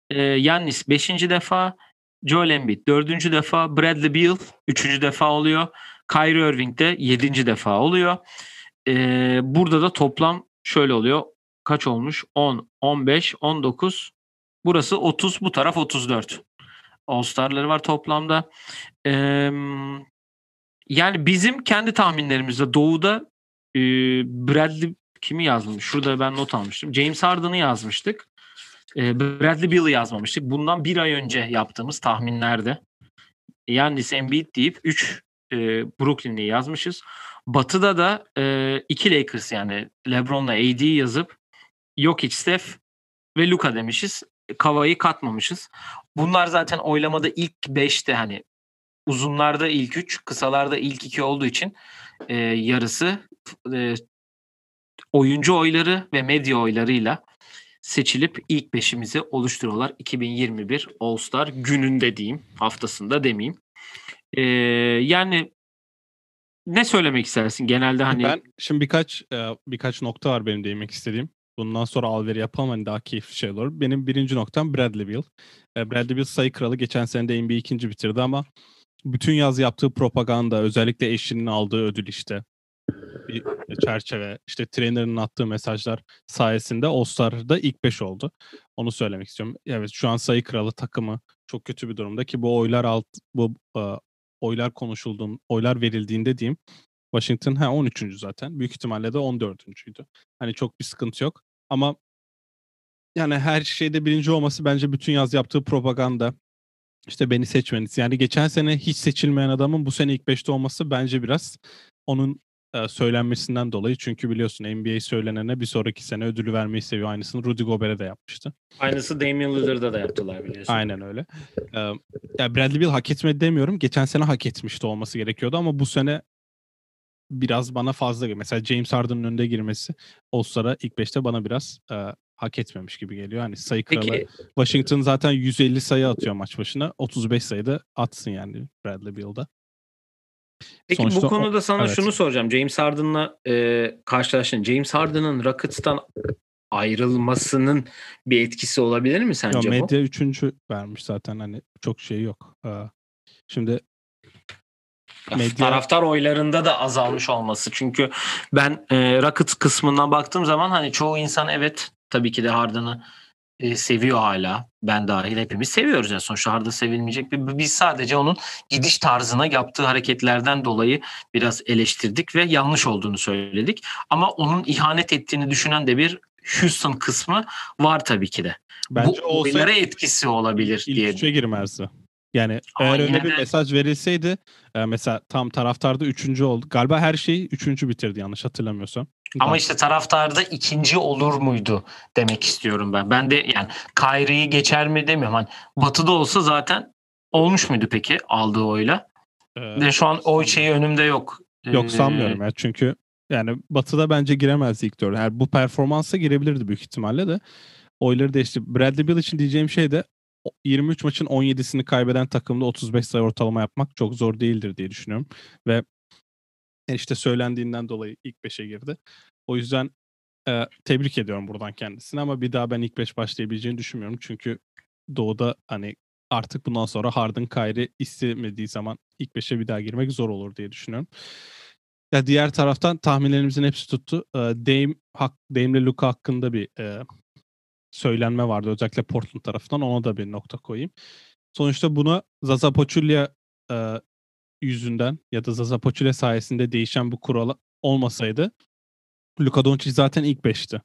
Ee, Yannis 5. defa, Joel Embiid dördüncü defa, Bradley Beal üçüncü defa oluyor. Kyrie Irving de yedinci defa oluyor. Ee, burada da toplam şöyle oluyor. Kaç olmuş? 10, 15, 19. Burası 30, bu taraf 34. All-Star'ları var toplamda. Ee, yani bizim kendi tahminlerimizde Doğu'da e, Bradley kimi yazmış? Şurada ben not almıştım. James Harden'ı yazmıştık. E, Bradley Beal'ı yazmamıştık. Bundan bir ay önce yaptığımız tahminlerde Yannis Embiid deyip 3 e, Brooklyn'i yazmışız. Batı'da da 2 e, Lakers yani LeBron'la AD yazıp Jokic, Steph ve Luka demişiz. Kavayı katmamışız. Bunlar zaten oylamada ilk 5'te hani uzunlarda ilk 3, kısalarda ilk 2 olduğu için e, yarısı e, oyuncu oyları ve medya oylarıyla seçilip ilk beşimizi oluşturuyorlar. 2021 All Star gününde diyeyim, haftasında demeyeyim. Ee, yani ne söylemek istersin genelde hani Ben şimdi birkaç e, birkaç nokta var benim değinmek istediğim. Bundan sonra alveri yapalım hani daha keyifli şey olur. Benim birinci noktam Bradley Beal. E, Bradley Beal sayı kralı geçen sene de NBA ikinci bitirdi ama bütün yaz yaptığı propaganda özellikle eşinin aldığı ödül işte çerçeve işte trainer'ın attığı mesajlar sayesinde All-Star'da ilk 5 oldu. Onu söylemek istiyorum. Evet şu an sayı kralı takımı çok kötü bir durumda ki bu oylar alt bu uh, oylar konuşulduğun oylar verildiğinde diyeyim Washington ha 13. zaten. Büyük ihtimalle de 14.'üydü. Hani çok bir sıkıntı yok. Ama yani her şeyde birinci olması bence bütün yaz yaptığı propaganda. İşte beni seçmeniz. Yani geçen sene hiç seçilmeyen adamın bu sene ilk 5'te olması bence biraz onun e, söylenmesinden dolayı. Çünkü biliyorsun NBA söylenene bir sonraki sene ödülü vermeyi seviyor. Aynısını Rudy Gobert'e de yapmıştı. Aynısı Damian Lillard'a da yaptılar biliyorsun. Aynen öyle. Ee, Bradley Beal hak etmedi demiyorum. Geçen sene hak etmişti olması gerekiyordu ama bu sene biraz bana fazla. Mesela James Harden'ın önünde girmesi All-Star'a ilk 5'te bana biraz e, hak etmemiş gibi geliyor. Hani sayı kralı Peki. Washington zaten 150 sayı atıyor maç başına. 35 sayıda atsın yani Bradley Beal'da. Peki Sonuçta bu konuda sana evet. şunu soracağım. James Harden'la e, karşılaştın. James Harden'ın Rockets'tan ayrılmasının bir etkisi olabilir mi sence ya, medya bu? üçüncü vermiş zaten hani çok şey yok. Şimdi medya... taraftar oylarında da azalmış olması. Çünkü ben e, Rockets kısmına baktığım zaman hani çoğu insan evet tabii ki de Harden'ı e, seviyor hala. Ben dahil hepimiz seviyoruz. Yani sonuçta Harden sevilmeyecek. Biz sadece onun gidiş tarzına yaptığı hareketlerden dolayı biraz eleştirdik ve yanlış olduğunu söyledik. Ama onun ihanet ettiğini düşünen de bir Houston kısmı var tabii ki de. Bence Bu oyunlara etkisi olabilir ilk diye. İlk girmezdi. Yani Ama eğer öyle bir mesaj verilseydi e, mesela tam taraftarda üçüncü oldu. Galiba her şeyi üçüncü bitirdi yanlış hatırlamıyorsam. Ama işte taraftarda ikinci olur muydu demek istiyorum ben. Ben de yani Kyrie'yi geçer mi demiyorum. Hani Batı'da olsa zaten olmuş muydu peki aldığı oyla? Ee, de şu an o şeyi önümde yok. Yok sanmıyorum ya çünkü yani Batı'da bence giremezdi ilk dörde. Yani bu performansa girebilirdi büyük ihtimalle de. Oyları değişti. Bradley Beal için diyeceğim şey de 23 maçın 17'sini kaybeden takımda 35 sayı ortalama yapmak çok zor değildir diye düşünüyorum. Ve işte söylendiğinden dolayı ilk 5'e girdi. O yüzden e, tebrik ediyorum buradan kendisini ama bir daha ben ilk 5 başlayabileceğini düşünmüyorum. Çünkü Doğu'da hani artık bundan sonra Harden Kyrie istemediği zaman ilk 5'e bir daha girmek zor olur diye düşünüyorum. Ya diğer taraftan tahminlerimizin hepsi tuttu. E, Dame, hak, Dame ile Luka hakkında bir e, söylenme vardı özellikle Portland tarafından. Ona da bir nokta koyayım. Sonuçta buna Zaza Pachulia e, yüzünden ya da Zaza Pachulia sayesinde değişen bu kural olmasaydı Luka Doncic zaten ilk 5'ti.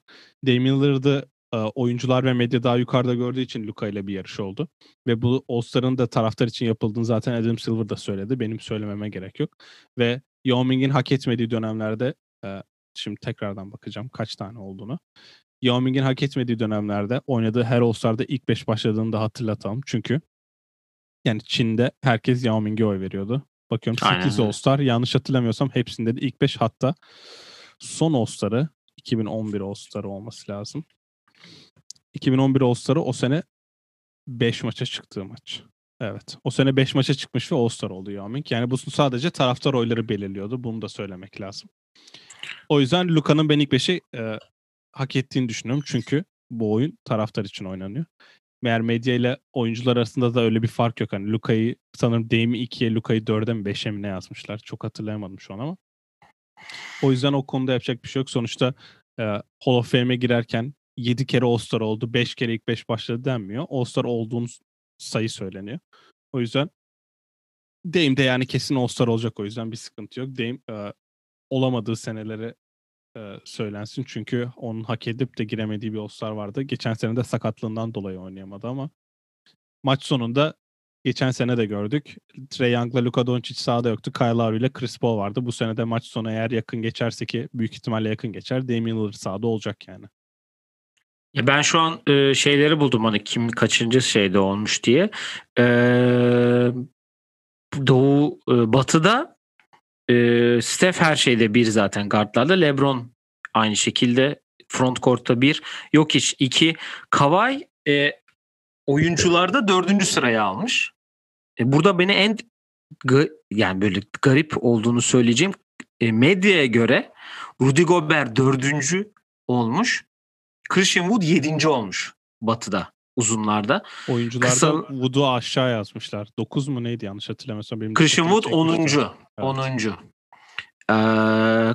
Damian Lillard'ı e, oyuncular ve medya daha yukarıda gördüğü için Luka ile bir yarış oldu. Ve bu All-Star'ın da taraftar için yapıldığını zaten Adam Silver da söyledi. Benim söylememe gerek yok. Ve Yao Ming'in hak etmediği dönemlerde e, şimdi tekrardan bakacağım kaç tane olduğunu. Yao Ming'in hak etmediği dönemlerde oynadığı her All-Star'da ilk 5 başladığını da hatırlatalım. Çünkü yani Çin'de herkes Yao Ming'e oy veriyordu. Bakıyorum 8 All-Star. Yanlış hatırlamıyorsam hepsinde de ilk 5 hatta son All-Star'ı 2011 All-Star'ı olması lazım. 2011 All-Star'ı o sene 5 maça çıktığı maç. Evet. O sene 5 maça çıkmış ve All-Star oldu Yao Ming. Yani bu sadece taraftar oyları belirliyordu. Bunu da söylemek lazım. O yüzden Luka'nın ben ilk 5'i e, hak ettiğini düşünüyorum. Çünkü bu oyun taraftar için oynanıyor. Meğer medya ile oyuncular arasında da öyle bir fark yok. Hani Luka'yı sanırım Dame'i 2'ye, Luka'yı 4'e mi 5'e mi ne yazmışlar. Çok hatırlayamadım şu an ama. O yüzden o konuda yapacak bir şey yok. Sonuçta e, Hall of Fame'e girerken 7 kere All-Star oldu, 5 kere ilk 5 başladı denmiyor. All-Star olduğunuz sayı söyleniyor. O yüzden Dame de yani kesin All-Star olacak o yüzden bir sıkıntı yok. Dame e, olamadığı senelere e, söylensin. Çünkü onun hak edip de giremediği bir All-Star vardı. Geçen sene de sakatlığından dolayı oynayamadı ama maç sonunda geçen sene de gördük. Trey Young'la Luka Doncic sahada yoktu. Kyle Lowry ile Chris Paul vardı. Bu sene de maç sonu eğer yakın geçerse ki büyük ihtimalle yakın geçer. Damian Lillard sahada olacak yani. Ya ben şu an e, şeyleri buldum hani kim kaçıncı şeyde olmuş diye. E, Doğu e, Batı'da e, Steph her şeyde bir zaten guardlarda. LeBron aynı şekilde front court'ta bir. Yok hiç iki. Kawhi e, oyuncularda dördüncü sıraya almış. E, burada beni en yani böyle garip olduğunu söyleyeceğim. E, medyaya göre Rudy Gobert dördüncü olmuş. Christian Wood yedinci olmuş Batı'da uzunlarda. Oyuncularda Kısa- Wood'u aşağı yazmışlar. 9 mu neydi yanlış hatırlamıyorsam. Benim Christian Wood çekmişti. 10. Evet. 10. Ee,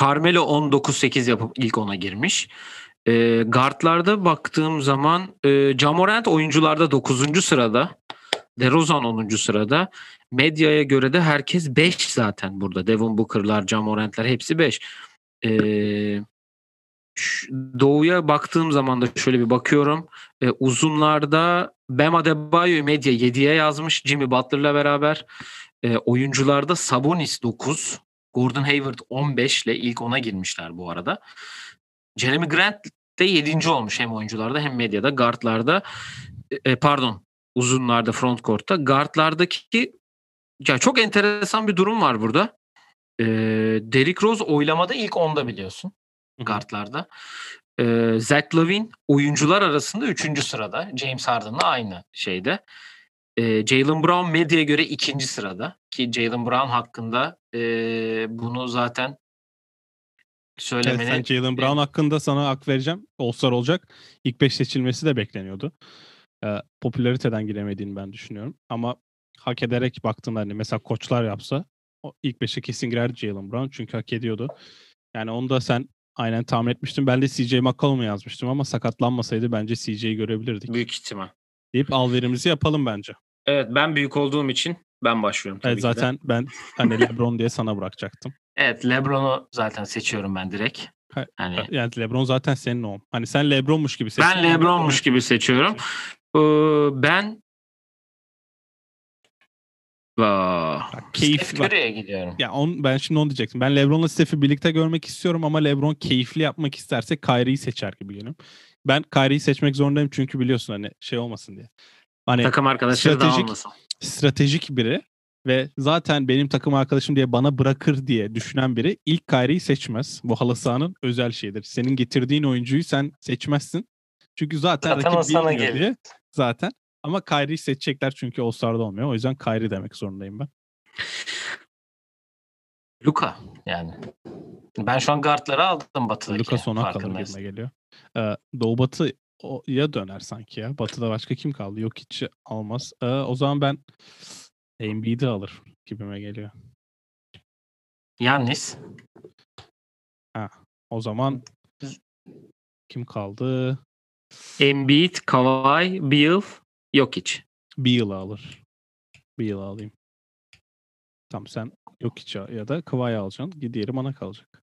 Carmelo 19-8 yapıp ilk ona girmiş. Ee, guardlarda baktığım zaman e, Jamorant oyuncularda 9. sırada. DeRozan 10. sırada. Medyaya göre de herkes 5 zaten burada. Devin Booker'lar, Jamorant'lar hepsi 5. Ee, şu- doğuya baktığım zaman da şöyle bir bakıyorum. Ee, uzunlarda Bam Adebayo medya 7'ye yazmış Jimmy Butler'la beraber. Ee, oyuncularda Sabonis 9, Gordon Hayward 15 ile ilk 10'a girmişler bu arada. Jeremy Grant de 7. olmuş hem oyuncularda hem medyada. Guardlarda e, pardon uzunlarda front court'ta. Guardlardaki ya çok enteresan bir durum var burada. Ee, Derrick Rose oylamada ilk 10'da biliyorsun. Guardlarda. Ee, Zach Lavine oyuncular arasında 3. sırada. James Harden'la aynı şeyde. Ee, Jalen Brown medyaya göre ikinci sırada. Ki Jalen Brown hakkında ee, bunu zaten Evet, söylemeni sen Jalen Brown hakkında sana hak vereceğim. All-Star olacak. İlk 5 seçilmesi de bekleniyordu. Ee, popülariteden giremediğini ben düşünüyorum. Ama hak ederek baktığında hani mesela koçlar yapsa o ilk 5'e kesin girerdi Jalen Brown. Çünkü hak ediyordu. Yani onu da sen aynen tahmin etmiştin. Ben de CJ McCollum'u yazmıştım ama sakatlanmasaydı bence CJ'yi görebilirdik. büyük ihtimal. Deyip alverimizi yapalım bence. Evet ben büyük olduğum için ben başlıyorum tabii Evet, ki de. zaten ben hani LeBron diye sana bırakacaktım. Evet LeBron'u zaten seçiyorum ben direkt. Ha- Hani Yani LeBron zaten senin o. Hani sen LeBron'muş gibi seçtin. ben LeBron'muş gibi seçiyorum. Ee, ben Vaa. Keyif- Steph bak. Curry'e gidiyorum. Ya on, ben şimdi onu diyecektim. Ben LeBron'la Steph'i birlikte görmek istiyorum ama LeBron keyifli yapmak isterse Kyrie'yi seçer gibi geliyor. Ben Kyrie'yi seçmek zorundayım çünkü biliyorsun hani şey olmasın diye. Hani Takım arkadaşları da stratejik- almasın. stratejik biri ve zaten benim takım arkadaşım diye bana bırakır diye düşünen biri ilk Kyrie'yi seçmez. Bu halı sahanın özel şeyidir. Senin getirdiğin oyuncuyu sen seçmezsin. Çünkü zaten, Zaten rakip sana bilmiyor gelir. diye zaten. Ama Kyrie'yi seçecekler çünkü All-Star'da olmuyor. O yüzden Kyrie demek zorundayım ben. Luka yani. Ben şu an guardları aldım batıdaki. Luka sona kalır gibime geliyor. Ee, Doğu Batı'ya döner sanki ya. Batı'da başka kim kaldı? Yok hiç almaz. Ee, o zaman ben Embiid'i alır gibime geliyor. Yannis. O zaman kim kaldı? Embiid, Kawhi, Beal, Jokic. Beal'ı alır. Beal'ı alayım. Tamam sen Jokic'i ya da Kawhi alacaksın. Diğeri bana kalacak.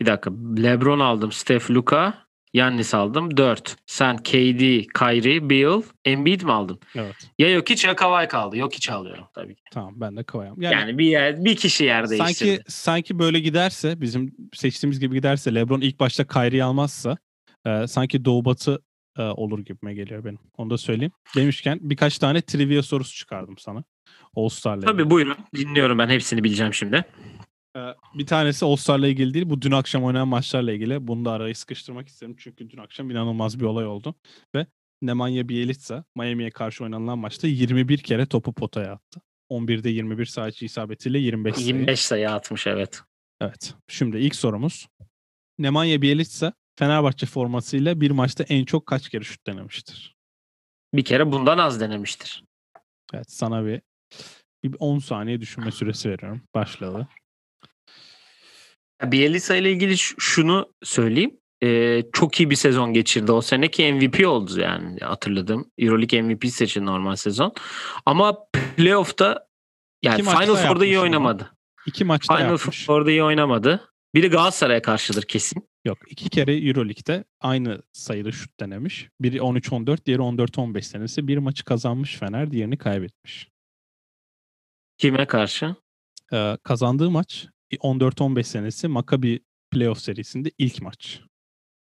Bir dakika. LeBron aldım. Steph, Luka. Yannis aldım. 4. Sen KD, Kyrie, Beal, Embiid mi aldın? Evet. Ya Jokic ya Kawhi kaldı. Jokic alıyorum tabii ki. Tamam ben de alayım. Yani, Yani, bir yer, bir kişi yer değiştirdi. sanki sanki böyle giderse bizim seçtiğimiz gibi giderse LeBron ilk başta Kyrie'yi almazsa e, sanki Doğu Batı e, olur gibime geliyor benim. Onu da söyleyeyim. Demişken birkaç tane trivia sorusu çıkardım sana. All Star'la. Tabii buyurun. Dinliyorum ben hepsini bileceğim şimdi. Ee, Bir tanesi All Star'la ilgili değil. Bu dün akşam oynanan maçlarla ilgili. Bunu da araya sıkıştırmak isterim. Çünkü dün akşam inanılmaz bir olay oldu. Ve Nemanja Bjelica Miami'ye karşı oynanılan maçta 21 kere topu potaya attı. 11'de 21 sadece isabetiyle 25 sayı. 25 sayı atmış evet. Evet. Şimdi ilk sorumuz. Nemanja Bjelica Fenerbahçe formasıyla bir maçta en çok kaç kere şut denemiştir? Bir kere bundan az denemiştir. Evet sana bir, bir 10 saniye düşünme süresi veriyorum. Başladı. Bielisa ile ilgili şunu söyleyeyim. Ee, çok iyi bir sezon geçirdi o seneki MVP oldu yani hatırladım. Euroleague MVP seçildi normal sezon. Ama playoff'ta yani İki Final Four'da iyi oynamadı. İki maçta Final yapmış. Four'da iyi oynamadı. Biri Galatasaray'a karşıdır kesin. Yok iki kere Euroleague'de aynı sayıda şut denemiş. Biri 13-14, diğeri 14-15 senesi. Bir maçı kazanmış Fener, diğerini kaybetmiş. Kime karşı? Ee, kazandığı maç 14-15 senesi Maccabi playoff serisinde ilk maç.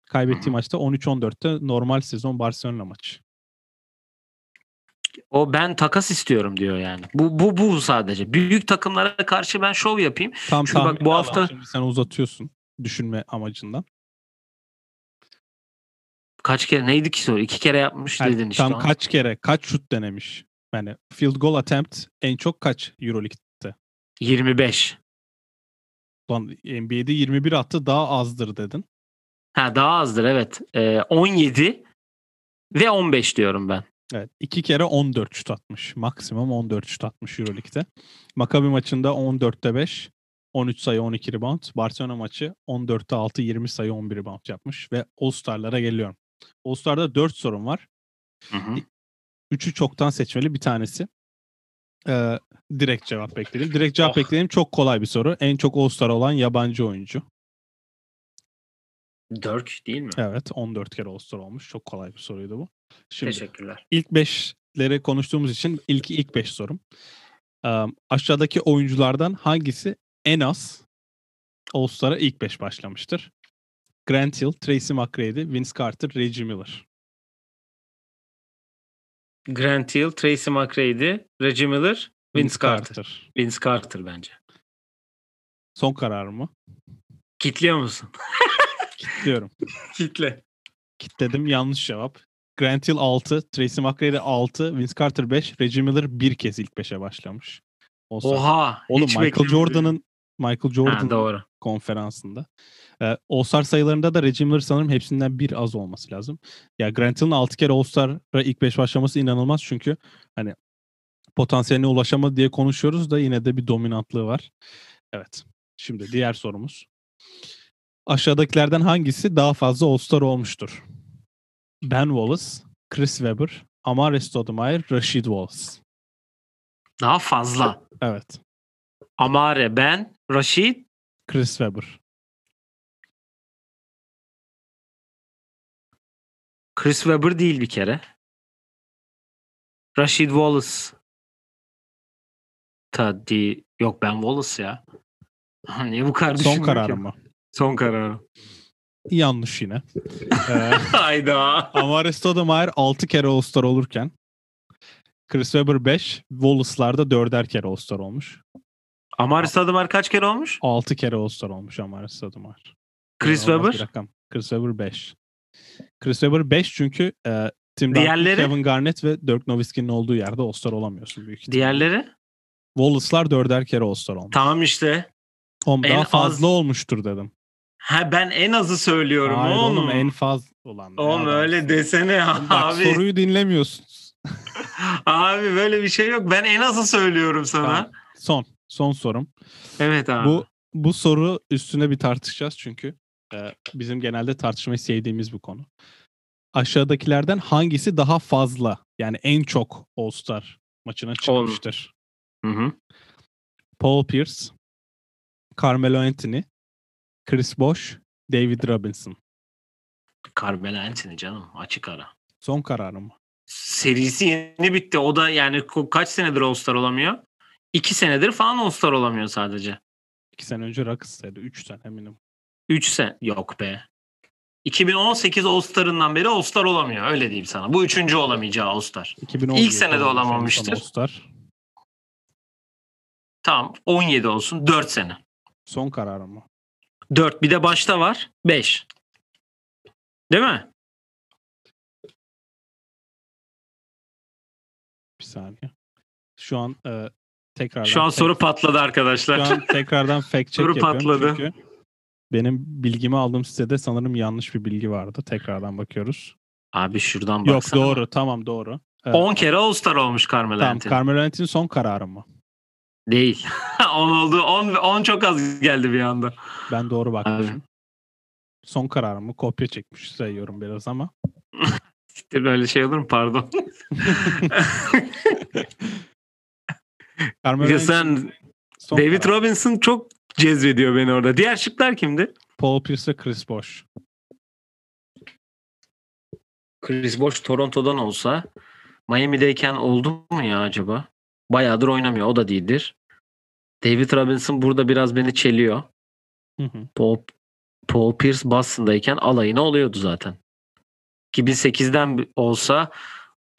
Kaybettiği maçta 13-14'te normal sezon Barcelona maçı. O ben takas istiyorum diyor yani. Bu bu bu sadece. Büyük takımlara karşı ben şov yapayım. Tam Çünkü bak bu hafta- şimdi sen uzatıyorsun düşünme amacından. Kaç kere neydi ki soru? İki kere yapmış Yani dedin işte. tam onu. kaç kere kaç şut denemiş Yani field goal attempt en çok kaç Euroleague'de? 25. Lan NBA'de 21 attı daha azdır dedin. Ha daha azdır evet. Ee, 17 ve 15 diyorum ben. Evet. iki kere 14 şut atmış. Maksimum 14 şut atmış Euroleague'de. Maccabi maçında 14'te 5, 13 sayı 12 rebound. Barcelona maçı 14'te 6, 20 sayı 11 rebound yapmış. Ve All-Star'lara geliyorum. All-Star'da 4 sorun var. Hı hı. Üçü çoktan seçmeli bir tanesi. Ee, direkt cevap bekledim. Direkt cevap Oh. bekledim. Çok kolay bir soru. En çok All-Star olan yabancı oyuncu. Dirk değil mi? Evet 14 kere All-Star olmuş. Çok kolay bir soruydu bu. Şimdi Teşekkürler. ilk 5'leri konuştuğumuz için ilk ilk 5 sorum. Ee, aşağıdaki oyunculardan hangisi en az All-Star'a ilk 5 başlamıştır? Grant Hill, Tracy McGrady, Vince Carter, Reggie Miller. Grant Hill, Tracy McGrady, Reggie Miller, Vince, Carter. Vince Carter bence. Son karar mı? Kitliyor musun? Diyorum. Kitle. Kitledim yanlış cevap. Grant Hill 6, Tracy McGrady 6, Vince Carter 5, Reggie Miller bir kez ilk 5'e başlamış. All-Star. Oha. Oğlum Michael. Jordan'ın Michael Jordan konferansında. Ee, All-Star sayılarında da Reggie Miller sanırım hepsinden bir az olması lazım. Ya Grant Hill'in 6 kere All-Star'a ilk 5 başlaması inanılmaz çünkü hani potansiyeline ulaşamadı diye konuşuyoruz da yine de bir dominantlığı var. Evet. Şimdi diğer sorumuz. Aşağıdakilerden hangisi daha fazla All-Star olmuştur? Ben Wallace, Chris Webber, Amare Stoudemire, Rashid Wallace. Daha fazla. Evet. Amare, ben, Rashid, Chris Webber. Chris Webber değil bir kere. Rashid Wallace. Tabii. Yok ben Wallace ya. Niye bu kadar Son kararım mı? Son kararım. Yanlış yine. Ee, Hayda. Amare Stoudemire 6 kere All-Star olurken Chris Webber 5, Wallace'lar da 4'er kere All-Star olmuş. Amare Stoudemire kaç kere olmuş? 6 kere All-Star olmuş Amare Stoudemire. Chris Webber? rakam. Chris Webber 5. Chris Webber 5 çünkü e, Tim Duncan, Diğerleri? Kevin Garnett ve Dirk Nowitzki'nin olduğu yerde All-Star olamıyorsun büyük ihtimalle. Diğerleri? Wallace'lar 4'er kere All-Star olmuş. Tamam işte. Oğlum En daha az- fazla olmuştur dedim. Ha ben en azı söylüyorum Hayır oğlum. oğlum en fazla olan. Oğlum öyle adamsın. desene Bak abi. soruyu dinlemiyorsunuz. Abi böyle bir şey yok. Ben en azı söylüyorum sana. Tamam. Son. Son sorum. Evet abi. Bu bu soru üstüne bir tartışacağız çünkü e, bizim genelde tartışmayı sevdiğimiz bir konu. Aşağıdakilerden hangisi daha fazla yani en çok All-Star maçına çıkmıştır? Hı hı. Paul Pierce, Carmelo Anthony, Chris Bosh, David Robinson. Carmelo Anthony canım açık ara. Son kararım mı? Serisi yeni bitti. O da yani kaç senedir All-Star olamıyor? İki senedir falan All-Star olamıyor sadece. İki sene önce Rockets'taydı. Üç sene eminim. Üç sene. Yok be. 2018 All-Star'ından beri All-Star olamıyor. Öyle diyeyim sana. Bu üçüncü olamayacağı All-Star. 2017 İlk sene de olmuş en son olamamıştır. All-Star. Tamam 17 olsun 4 sene. Son kararım mı? 4 bir de başta var 5. Değil mi? Bir saniye. Şu an e, tekrardan Şu an soru patladı arkadaşlar. Şu an tekrardan fact check Soru patladı. çünkü benim bilgimi aldığım sitede sanırım yanlış bir bilgi vardı. Tekrardan bakıyoruz. Abi şuradan Yok baksana. doğru tamam doğru. Ee, 10 kere All-Star olmuş Carmelo tamam Anthony. Carmelo Anthony son kararım mı? Değil. 10 oldu. 10, 10 çok az geldi bir anda. Ben doğru bakmışım. Abi. Son kararım mı? Kopya çekmiş sayıyorum biraz ama. İşte böyle şey olur mu? Pardon. Carmelo Ya sen son David karar. Robinson çok cezbediyor beni orada. Diğer şıklar kimdi? Paul Pierce ve Chris Bosh. Chris Bosh Toronto'dan olsa Miami'deyken oldu mu ya acaba? Bayağıdır oynamıyor. O da değildir. David Robinson burada biraz beni çeliyor. Hı hı. Paul, Paul Pierce Boston'dayken alayına oluyordu zaten. 2008'den olsa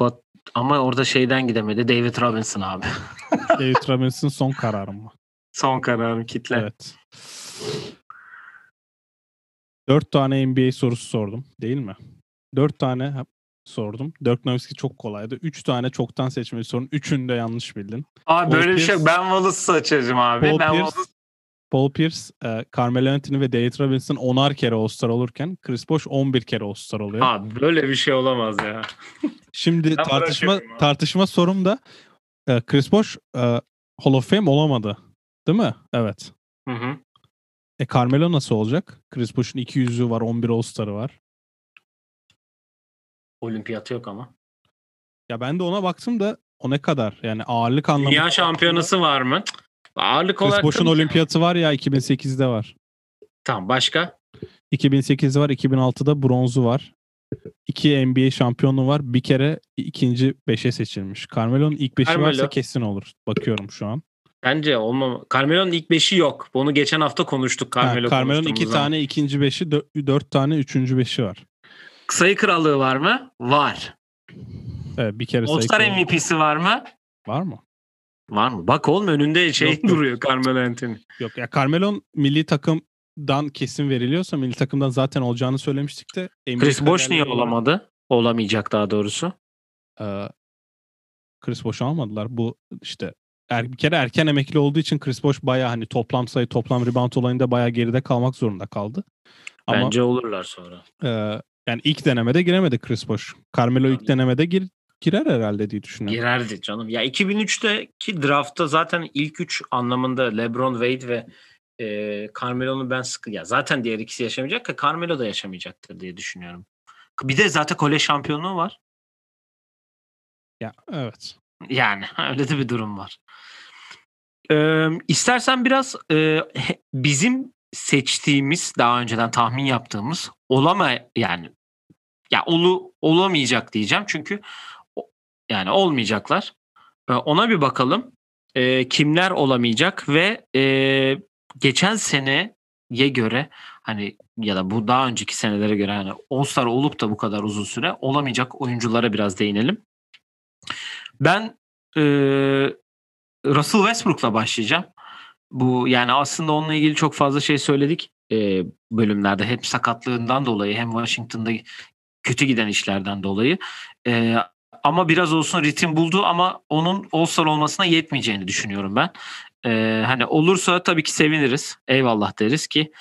but, ama orada şeyden gidemedi. David Robinson abi. David Robinson son kararım mı? Son kararım kitle. Evet. Dört tane NBA sorusu sordum değil mi? Dört tane sordum. Dirk Nowitzki çok kolaydı. 3 tane çoktan seçmeli sorun. Üçünü de yanlış bildin. Abi Paul böyle bir şey. Pierce- Ben Wallace'ı açacağım abi. Paul ben Pierce, Wallace... Paul Pierce, e, Carmelo Anthony ve David Robinson 10'ar kere All-Star olurken Chris Bosh 11 kere All-Star oluyor. Abi böyle bir şey olamaz ya. Şimdi tartışma tartışma sorum da e, Chris Bosh e, Hall of Fame olamadı. Değil mi? Evet. Hı hı. E Carmelo nasıl olacak? Chris Bosh'un 200'ü var, 11 All-Star'ı var. Olimpiyatı yok ama. Ya ben de ona baktım da o ne kadar? Yani ağırlık anlamında. Dünya şampiyonası var mı? Ağırlık Chris olarak Bosh'un tabii ki- olimpiyatı var ya 2008'de var. Tamam başka? 2008'de var, 2006'da bronzu var. İki NBA şampiyonu var. Bir kere ikinci beşe seçilmiş. Carmelo'nun ilk beşi Carmelo. varsa kesin olur. Bakıyorum şu an. Bence olmam. Carmelo'nun ilk beşi yok. Bunu geçen hafta konuştuk. Ha, Carmelo Carmelo'nun iki zaman. tane ikinci beşi, dö- dört tane üçüncü beşi var. Sayı krallığı var mı? Var. Evet, bir kere All-Star MVP'si var mı? var mı? Var mı? Bak oğlum önünde şey Yok, yok. duruyor Carmelo Anthony. Yok ya Carmelo'nun milli takımdan kesin veriliyorsa milli takımdan zaten olacağını söylemiştik de. Chris Bosh niye olamadı? Olamayacak daha doğrusu. e, Chris Bosh'u almadılar. Bu işte er, bir kere erken emekli olduğu için Chris Bosh baya hani toplam sayı toplam rebound olayında baya geride kalmak zorunda kaldı. Ama Bence olurlar sonra. e, yani ilk denemede giremedi Chris Bosh. Carmelo ilk denemede gir, girer herhalde diye düşünüyorum. Girerdi canım. Ya 2003'teki draftta zaten ilk üç anlamında LeBron, Wade ve e, Carmelo'nu ben sıkı ya zaten diğer ikisi yaşamayacak ki Carmelo da yaşamayacaktır diye düşünüyorum. Bir de zaten kolej şampiyonluğu var. Ya evet. Yani öyle de bir durum var. Ee, istersen biraz e, bizim seçtiğimiz daha önceden tahmin yaptığımız olama yani ya olu olamayacak diyeceğim çünkü yani olmayacaklar. Ee, ona bir bakalım. Ee, kimler olamayacak ve e, geçen seneye göre hani ya da bu daha önceki senelere göre hani All-Star olup da bu kadar uzun süre olamayacak oyunculara biraz değinelim. Ben e, Russell Westbrook'la başlayacağım. Bu yani aslında onunla ilgili çok fazla şey söyledik e, bölümlerde. Hem sakatlığından dolayı hem Washington'da kötü giden işlerden dolayı. E, ama biraz olsun ritim buldu ama onun All-Star olmasına yetmeyeceğini düşünüyorum ben. E, hani olursa tabii ki seviniriz. Eyvallah deriz ki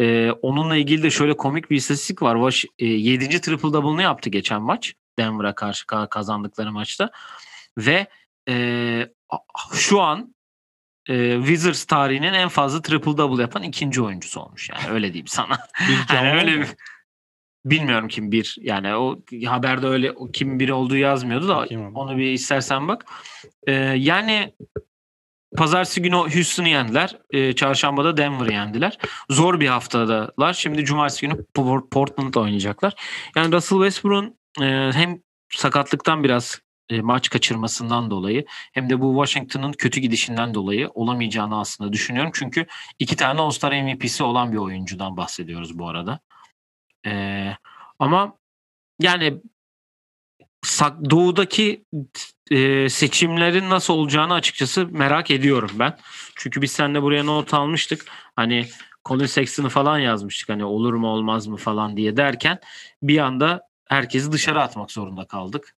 e, onunla ilgili de şöyle komik bir istatistik var. Wash, e, 7. triple double'ını yaptı geçen maç. Denver'a karşı ka- kazandıkları maçta. Ve e, şu an e, Wizards tarihinin en fazla triple double yapan ikinci oyuncusu olmuş. Yani öyle diyeyim sana. Bir Yani öyle bir bilmiyorum kim bir yani o haberde öyle o kim biri olduğu yazmıyordu da Bakayım onu bir istersen bak. E, yani Pazartesi günü Houston'u yendiler. E, çarşambada Denver'ı yendiler. Zor bir haftadalar. Şimdi cumartesi günü Por- Portland'da oynayacaklar. Yani Russell Westbrook'un e, hem sakatlıktan biraz e, maç kaçırmasından dolayı hem de bu Washington'ın kötü gidişinden dolayı olamayacağını aslında düşünüyorum. Çünkü iki tane All-Star MVP'si olan bir oyuncudan bahsediyoruz bu arada. E, ama yani doğudaki e, seçimlerin nasıl olacağını açıkçası merak ediyorum ben. Çünkü biz seninle buraya not almıştık. Hani Colin Sexton'ı falan yazmıştık. Hani olur mu olmaz mı falan diye derken bir anda herkesi dışarı atmak zorunda kaldık.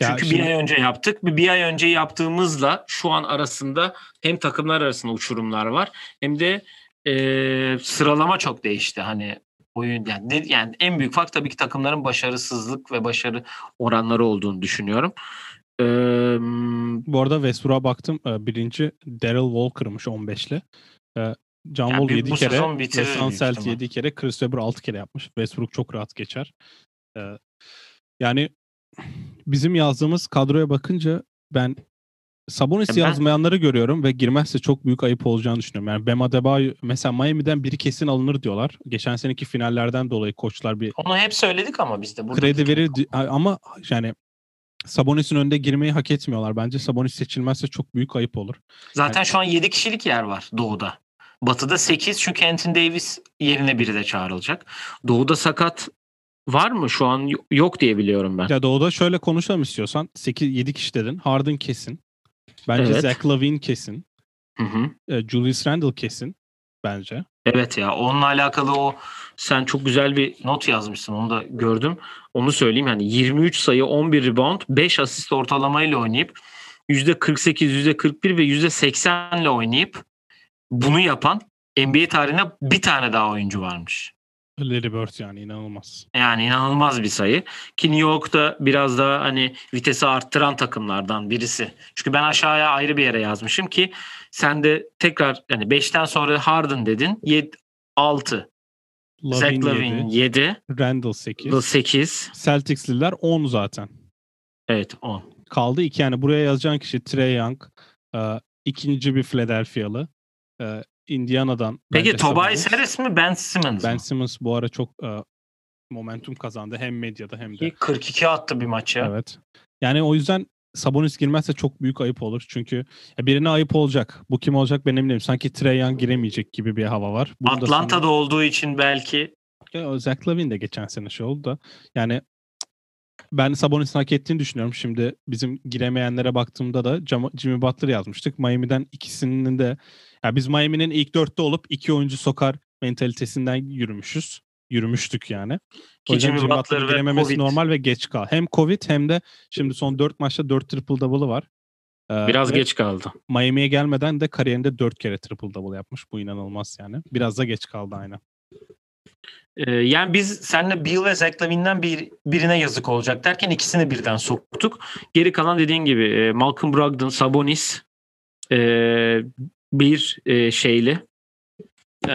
Ya Çünkü şimdi- bir ay önce yaptık. Bir, ay önce yaptığımızla şu an arasında hem takımlar arasında uçurumlar var hem de e, sıralama çok değişti. Hani oyun yani, yani en büyük fark tabii ki takımların başarısızlık ve başarı oranları olduğunu düşünüyorum. Ee, Bu arada Westbrook'a baktım. e, Birinci Daryl Walker'mış 15'li. E, John Yani Wall bir- 7 bu kere, sezon bitirir Wes büyük Unseld ihtimal. 7 kere, Chris Webber 6 kere yapmış. Westbrook çok rahat geçer. E, yani bizim yazdığımız kadroya bakınca ben Sabonis'i ben- yazmayanları görüyorum ve girmezse çok büyük ayıp olacağını düşünüyorum. Yani Bam Adebayo mesela Miami'den biri kesin alınır diyorlar. Geçen seneki finallerden dolayı koçlar bir onu hep söyledik ama biz de burada kredi verir ama yani Sabonis'in önünde girmeyi hak etmiyorlar. Bence Sabonis seçilmezse çok büyük ayıp olur. Zaten şu an 7 kişilik yer var Doğu'da. Batı'da 8 çünkü Anthony Davis yerine biri de çağrılacak. Doğu'da sakat var mı? Şu an yo- yok diye biliyorum ben. Ya Doğu'da şöyle konuşalım istiyorsan. 8 7 kişi dedin. Harden kesin. Bence Evet. Zach Lavine kesin. Hı hı. E, Julius Randle kesin. bence. Evet ya onunla alakalı o sen çok güzel bir not yazmışsın onu da gördüm. Onu söyleyeyim yani 23 sayı 11 rebound 5 asist ortalamayla oynayıp %48, %41 ve %80 ile oynayıp bunu yapan NBA tarihine bir tane daha oyuncu varmış. Larry Bird yani inanılmaz. Yani inanılmaz bir sayı. Ki New York'ta biraz daha hani vitesi arttıran takımlardan birisi. Çünkü ben aşağıya ayrı bir yere yazmışım ki sen de tekrar yani 5'ten sonra Harden dedin. 7, 6. Zach Lavin Lavin 7, 7. Randall 8. 8. Celtics'liler 10 zaten. Evet 10. Kaldı iki yani buraya yazacağın kişi Trey Young, e, ikinci bir Philadelphia'lı, e, Indiana'dan. Peki Tobias Sabonis. Harris mi Ben Simmons Ben mı? Simmons bu ara çok e, momentum kazandı hem medyada hem de. Ki 42 attı bir maç ya. Evet. Yani o yüzden Sabonis girmezse çok büyük ayıp olur. Çünkü birine ayıp olacak. Bu kim olacak ben eminim. Sanki Trey Young giremeyecek gibi bir hava var. Bunu da Atlanta'da sana- olduğu için belki Ya, Zach Lavin de geçen sene şey oldu da. Yani ben Sabonis'in hak ettiğini düşünüyorum. Şimdi bizim giremeyenlere baktığımda da Jimmy Butler yazmıştık. Miami'den ikisinin de ya biz Miami'nin ilk dörtte olup iki oyuncu sokar mentalitesinden yürümüşüz. Yürümüştük yani. Ki Jimmy Butler girememesi Covid normal ve geç kal. Hem Covid hem de şimdi son 4 maçta 4 triple double'ı var. Ee, biraz geç kaldı. Miami'ye gelmeden de kariyerinde 4 kere triple double yapmış. Bu inanılmaz yani. Biraz da geç kaldı aynen. Ee, yani biz seninle Bill ve Zach Lavin'den bir, birine yazık olacak derken ikisini birden soktuk. Geri kalan dediğin gibi e, Malcolm Brogdon, Sabonis e, bir e, şeyli e,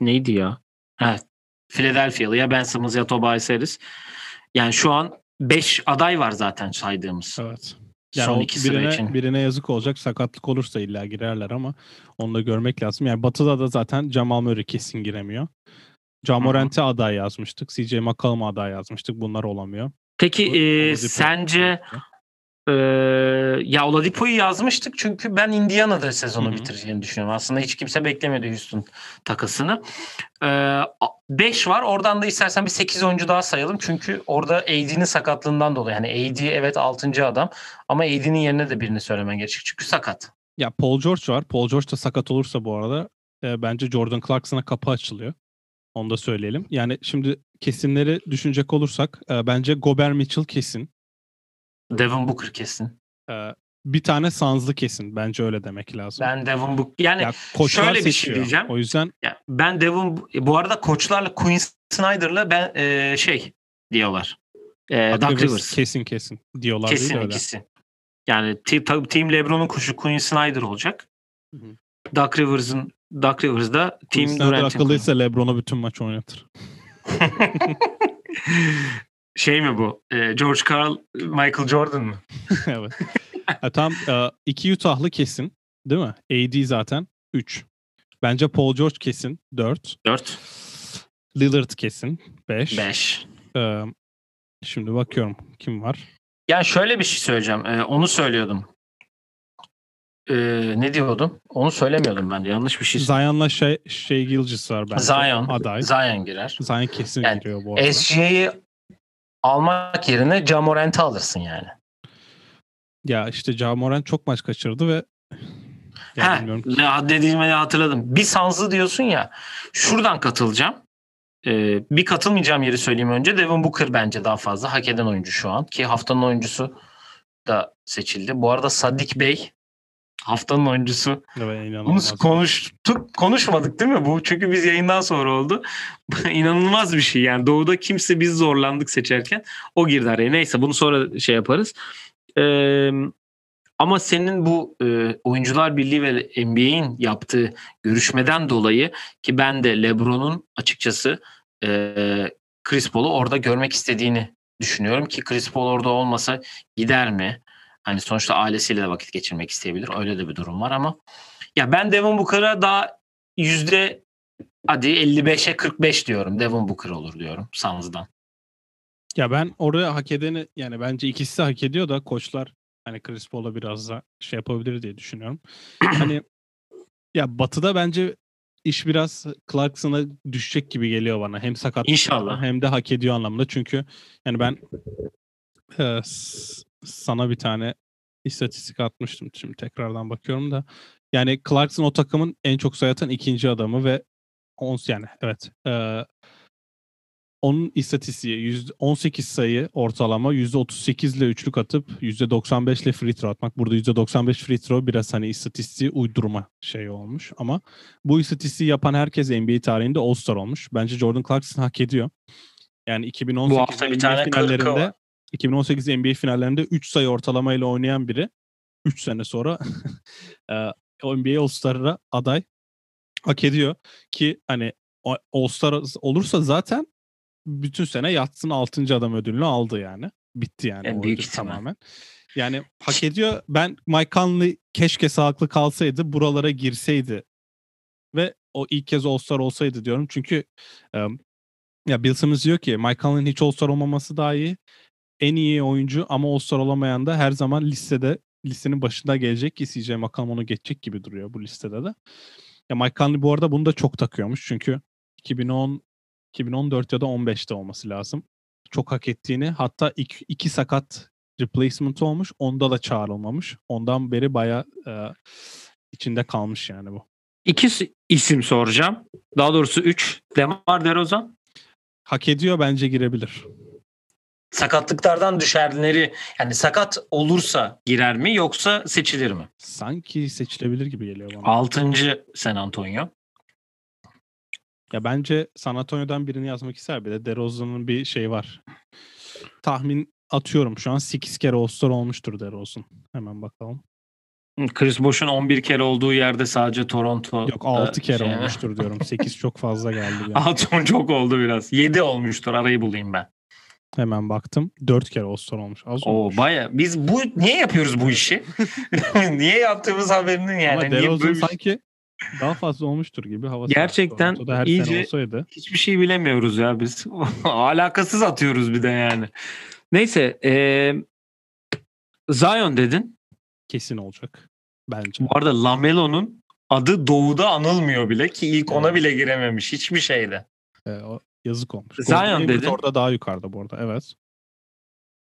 neydi ya? Evet. Philadelphia'lı ya Ben Simmons ya Tobias Harris. Yani şu an 5 aday var zaten saydığımız. Evet. Yani Son iki sıra birine, için. birine yazık olacak. Sakatlık olursa illa girerler ama onu da görmek lazım. Yani Batı'da da zaten Jamal Murray kesin giremiyor. Jamorant'e aday yazmıştık. CJ McCollum'a aday yazmıştık. Bunlar olamıyor. Peki O- e, sence Ee, ya Oladipo'yu yazmıştık çünkü ben Indiana'da sezonu Hı hı. bitireceğini düşünüyorum. Aslında hiç kimse beklemiyordu Houston takasını. 5 var. Oradan da istersen bir 8 oyuncu daha sayalım. Çünkü orada AD'nin sakatlığından dolayı. Yani AD evet 6. adam ama AD'nin yerine de birini söylemen gerekecek. Çünkü sakat. Ya Paul George var. Paul George da sakat olursa bu arada e, bence Jordan Clarkson'a kapı açılıyor. Onu da söyleyelim. Yani şimdi kesinleri düşünecek olursak e, bence Gobert Mitchell kesin. Devin Booker kesin. E, bir tane Suns'lı kesin. Bence öyle demek lazım. Ben Devin Booker yani ya şöyle bir şey seçiyor. diyeceğim. O yüzden ya ben Devin bu arada koçlarla Quinn Snyder'la ben e, şey diyorlar. E, Doug Rivers. kesin kesin diyorlar değil Kesin öyle. ikisi. Yani te- tabii Team LeBron'un kuşu Quinn Snyder olacak. Hı hı. Doug Rivers'ın Doug Rivers da Team Durant'in akıllıysa LeBron'a bütün maç oynatır. şey mi bu? Ee, George Karl, Michael Jordan mı? evet. Ha, tam e, iki Utah'lı kesin. Değil mi? AD zaten 3. Bence Paul George kesin 4. 4, Lillard kesin 5. 5. şimdi bakıyorum kim var. Yani şöyle bir şey söyleyeceğim. Ee, onu söylüyordum. Ee, ne diyordum? Onu söylemiyordum ben de. Yanlış bir şey. Zion'la şey, şey Gilgis var bence. Zion. Aday. Zion girer. Zion kesin Yani giriyor bu arada. SGA'yı almak yerine Jamorant'ı alırsın yani. ya işte Ja Morant çok maç kaçırdı ve ya Ha, bilmiyorum. ne dediğimi hatırladım. Bir Sans'ı diyorsun ya. Şuradan katılacağım. Ee, bir katılmayacağım yeri söyleyeyim önce. Devin Booker bence daha fazla hak eden oyuncu şu an. Ki haftanın oyuncusu da seçildi. Bu arada Sadik Bey haftanın oyuncusu. Evet, Bunu konuştuk, konuşmadık değil mi bu? Çünkü biz yayından sonra oldu. İnanılmaz bir şey yani. Doğuda kimse biz zorlandık seçerken. O girdi araya. Neyse bunu sonra şey yaparız. Ee, ama senin bu e, Oyuncular Birliği ve NBA'in yaptığı görüşmeden dolayı ki ben de LeBron'un açıkçası e, Chris Paul'u orada görmek istediğini düşünüyorum ki Chris Paul orada olmasa gider mi? Hani sonuçta ailesiyle de vakit geçirmek isteyebilir. Öyle de bir durum var ama ya ben Devin Booker'a daha yüzde hadi 55'e 45 diyorum. Devin Booker olur diyorum Suns'dan. Ya ben oraya hak edeni yani bence ikisi de hak ediyor da koçlar hani Chris Paul'a biraz da şey yapabilir diye düşünüyorum. hani ya Batı'da bence iş biraz Clarkson'a düşecek gibi geliyor bana. Hem sakat İnşallah. hem de hak ediyor anlamında. Çünkü yani ben e, sana bir tane istatistik atmıştım. Şimdi tekrardan bakıyorum da Yani Clarkson o takımın en çok sayı atan ikinci adamı ve ons yani evet. Ee, onun istatistiği yüzde 18 sayı ortalama %38 ile üçlük atıp %95 ile free throw atmak. Burada %95 free throw biraz hani istatistiği uydurma şey olmuş ama bu istatistiği yapan herkes NBA tarihinde All-Star olmuş. Bence Jordan Clarkson hak ediyor. Yani 2018 Bu hafta bir tane finallerinde. 2018 NBA finallerinde 3 sayı ortalamayla oynayan biri 3 sene sonra NBA All-Star'a aday hak ediyor ki hani All-Star olursa zaten bütün sene yatsın 6. adam ödülünü aldı yani. Bitti yani. En o büyük ödül tamamen. Yani hak ediyor. Ben Mike Conley keşke sağlıklı kalsaydı, buralara girseydi ve o ilk kez All-Star olsaydı diyorum. Çünkü ya Bill Simmons diyor ki Mike Conley'nin hiç All-Star olmaması daha iyi. En iyi oyuncu ama All-Star olamayan da her zaman listede listenin başında gelecek ki CJ McCollum onu geçecek gibi duruyor bu listede de. Ya Mike Conley bu arada bunu da çok takıyormuş çünkü 2010 2014 ya da 15'te olması lazım. Çok hak ettiğini hatta iki, iki sakat replacement olmuş. Onda da çağrılmamış. Ondan beri baya içinde kalmış yani bu. İki isim soracağım. Daha doğrusu üç. Demar DeRozan. Hak ediyor bence girebilir. Sakatlıklardan düşenleri yani sakat olursa girer mi yoksa seçilir mi? Sanki seçilebilir gibi geliyor bana. Altıncı San Antonio. Ya bence San Antonio'dan birini yazmak ister bir de DeRozan'ın bir şey var. Tahmin atıyorum şu an 8 kere All-Star olmuştur DeRozan. Hemen bakalım. Chris Bosh'un 11 kere olduğu yerde sadece Toronto. Yok 6 kere şey- olmuştur diyorum. 8 çok fazla geldi. an. 6 çok oldu biraz. 7 olmuştur arayı bulayım ben. Hemen baktım. 4 kere All-Star olmuş. Az Oo olmuş. baya biz bu niye yapıyoruz bu işi? niye yaptığımız haberinin yani. Ama Niye DeRozan böyle şey- sanki daha fazla olmuştur gibi havası var. Gerçekten her iyice- olsaydı. Hiçbir şey bilemiyoruz ya biz. Alakasız atıyoruz bir de yani. Neyse. eee Zion dedin. Kesin olacak. Bence. Bu arada Lamelo'nun adı doğuda anılmıyor bile ki ilk ona bile girememiş hiçbir şeyde. Ee, o yazık olmuş. Zion dedin. Orada daha yukarıda bu arada. Evet.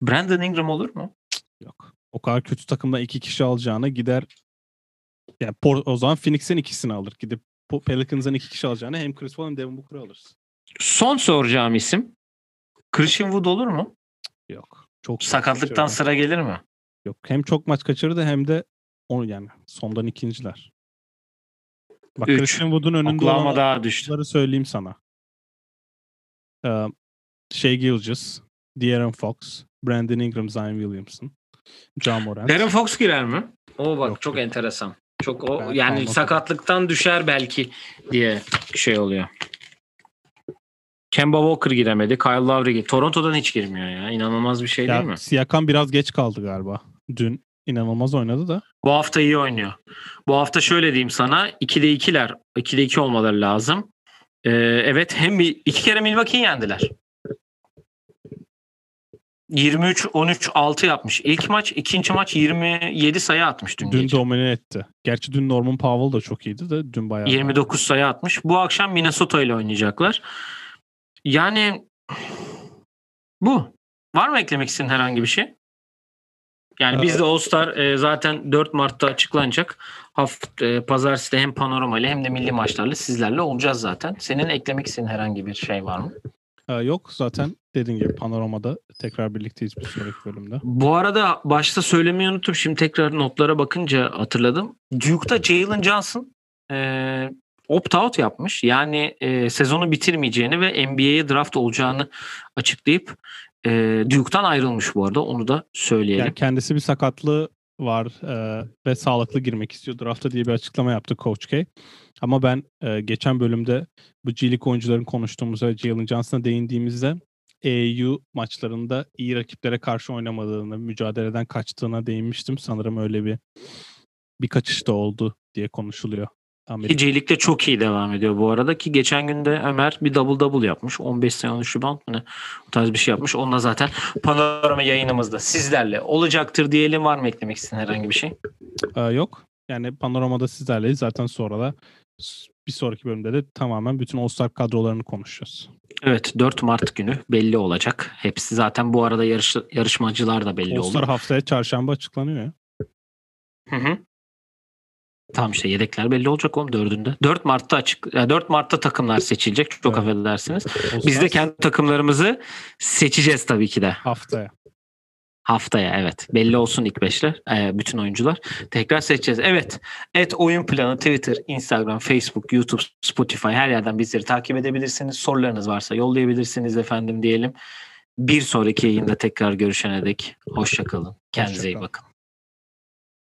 Brandon Ingram olur mu? Yok. O kadar kötü takımda iki kişi alacağına gider yani o zaman Phoenix'in ikisini alır. Gidip Pelicans'ın iki kişi alacağına hem Chris Paul hem Devin Booker'ı alırsın. Son soracağım isim. Christian Wood olur mu? Yok. Çok Sakatlıktan sıra gelir mi? Yok. Hem çok maç kaçırdı hem de onu yani sondan ikinciler. Bak Üç. Christian Wood'un önünde Oklahoma daha düştü. söyleyeyim sana. Ee, Shea Gilgis, De'Aaron Fox, Brandon Ingram, Zion Williamson, John Morant. Darren Fox girer mi? O bak Yok, çok yok. enteresan. Çok o Ben yani kalmadım. sakatlıktan düşer belki diye şey oluyor. Kemba Walker giremedi. Kyle Lowry gir- Toronto'dan hiç girmiyor ya. İnanılmaz bir şey değil mi? Ya, Siakam biraz geç kaldı galiba. Dün inanılmaz oynadı da. Bu hafta iyi oynuyor. Bu hafta şöyle diyeyim sana. 2'de 2'ler. 2'de 2 olmaları lazım. Ee, evet hem bir iki kere Milwaukee'yi yendiler. 23-13-6 yapmış. İlk maç, ikinci maç 27 sayı atmış dün, Dün gece. domine etti. Gerçi dün Norman Powell da çok iyiydi de dün bayağı. 29 sayı atmış. Bu akşam Minnesota ile oynayacaklar. Yani bu. Var mı eklemek istediğin herhangi bir şey? Yani Ee, bizde All Star e, zaten 4 Mart'ta açıklanacak. Haft e, pazartesi de hem panorama ile hem de milli maçlarla sizlerle olacağız zaten. Senin eklemek istediğin herhangi bir şey var mı? Ee, yok zaten dediğin gibi panoramada tekrar birlikteyiz bir sonraki bölümde. Bu arada başta söylemeyi unuttum. Şimdi tekrar notlara bakınca hatırladım. Duke'da Jalen Johnson e, opt-out yapmış. Yani e, sezonu bitirmeyeceğini ve NBA'ye draft olacağını açıklayıp e, Duke'dan ayrılmış bu arada. Onu da söyleyelim. Yani kendisi bir sakatlığı var e, ve sağlıklı girmek istiyor. Drafta diye bir açıklama yaptı Coach K. Ama ben e, geçen bölümde bu G League oyuncuların konuştuğumuzda Jalen Johnson'a değindiğimizde AAU maçlarında iyi rakiplere karşı oynamadığını, mücadeleden kaçtığına değinmiştim. Sanırım öyle bir bir kaçış da oldu diye konuşuluyor. Amerika. Ki çok iyi devam ediyor bu arada ki geçen günde Ömer bir double double yapmış. 15 sayı 13 rebound mu ne? O tarz bir şey yapmış. Onunla zaten panorama yayınımızda sizlerle olacaktır diyelim. Var mı eklemek istediğin herhangi bir şey? Ee, yok. Yani panoramada sizlerleyiz. Zaten sonra da bir sonraki bölümde de tamamen bütün All-Star kadrolarını konuşacağız. Evet 4 Mart günü belli olacak. Hepsi zaten bu arada yarış, yarışmacılar da belli All-Star oldu. haftaya çarşamba açıklanıyor ya. Hı hı. Tamam işte yedekler belli olacak oğlum dördünde. 4 Mart'ta açık. Yani 4 Mart'ta takımlar seçilecek. Çok Evet. affedersiniz. O Biz de kendi takımlarımızı seçeceğiz tabii ki de. haftaya. Haftaya evet. Belli olsun ilk beşler. e, bütün oyuncular. Tekrar seçeceğiz. Evet. Et oyun planı Twitter, Instagram, Facebook, YouTube, Spotify her yerden bizleri takip edebilirsiniz. Sorularınız varsa yollayabilirsiniz efendim diyelim. Bir sonraki yayında tekrar görüşene dek hoşçakalın. Kendinize iyi Hoşça kalın. bakın.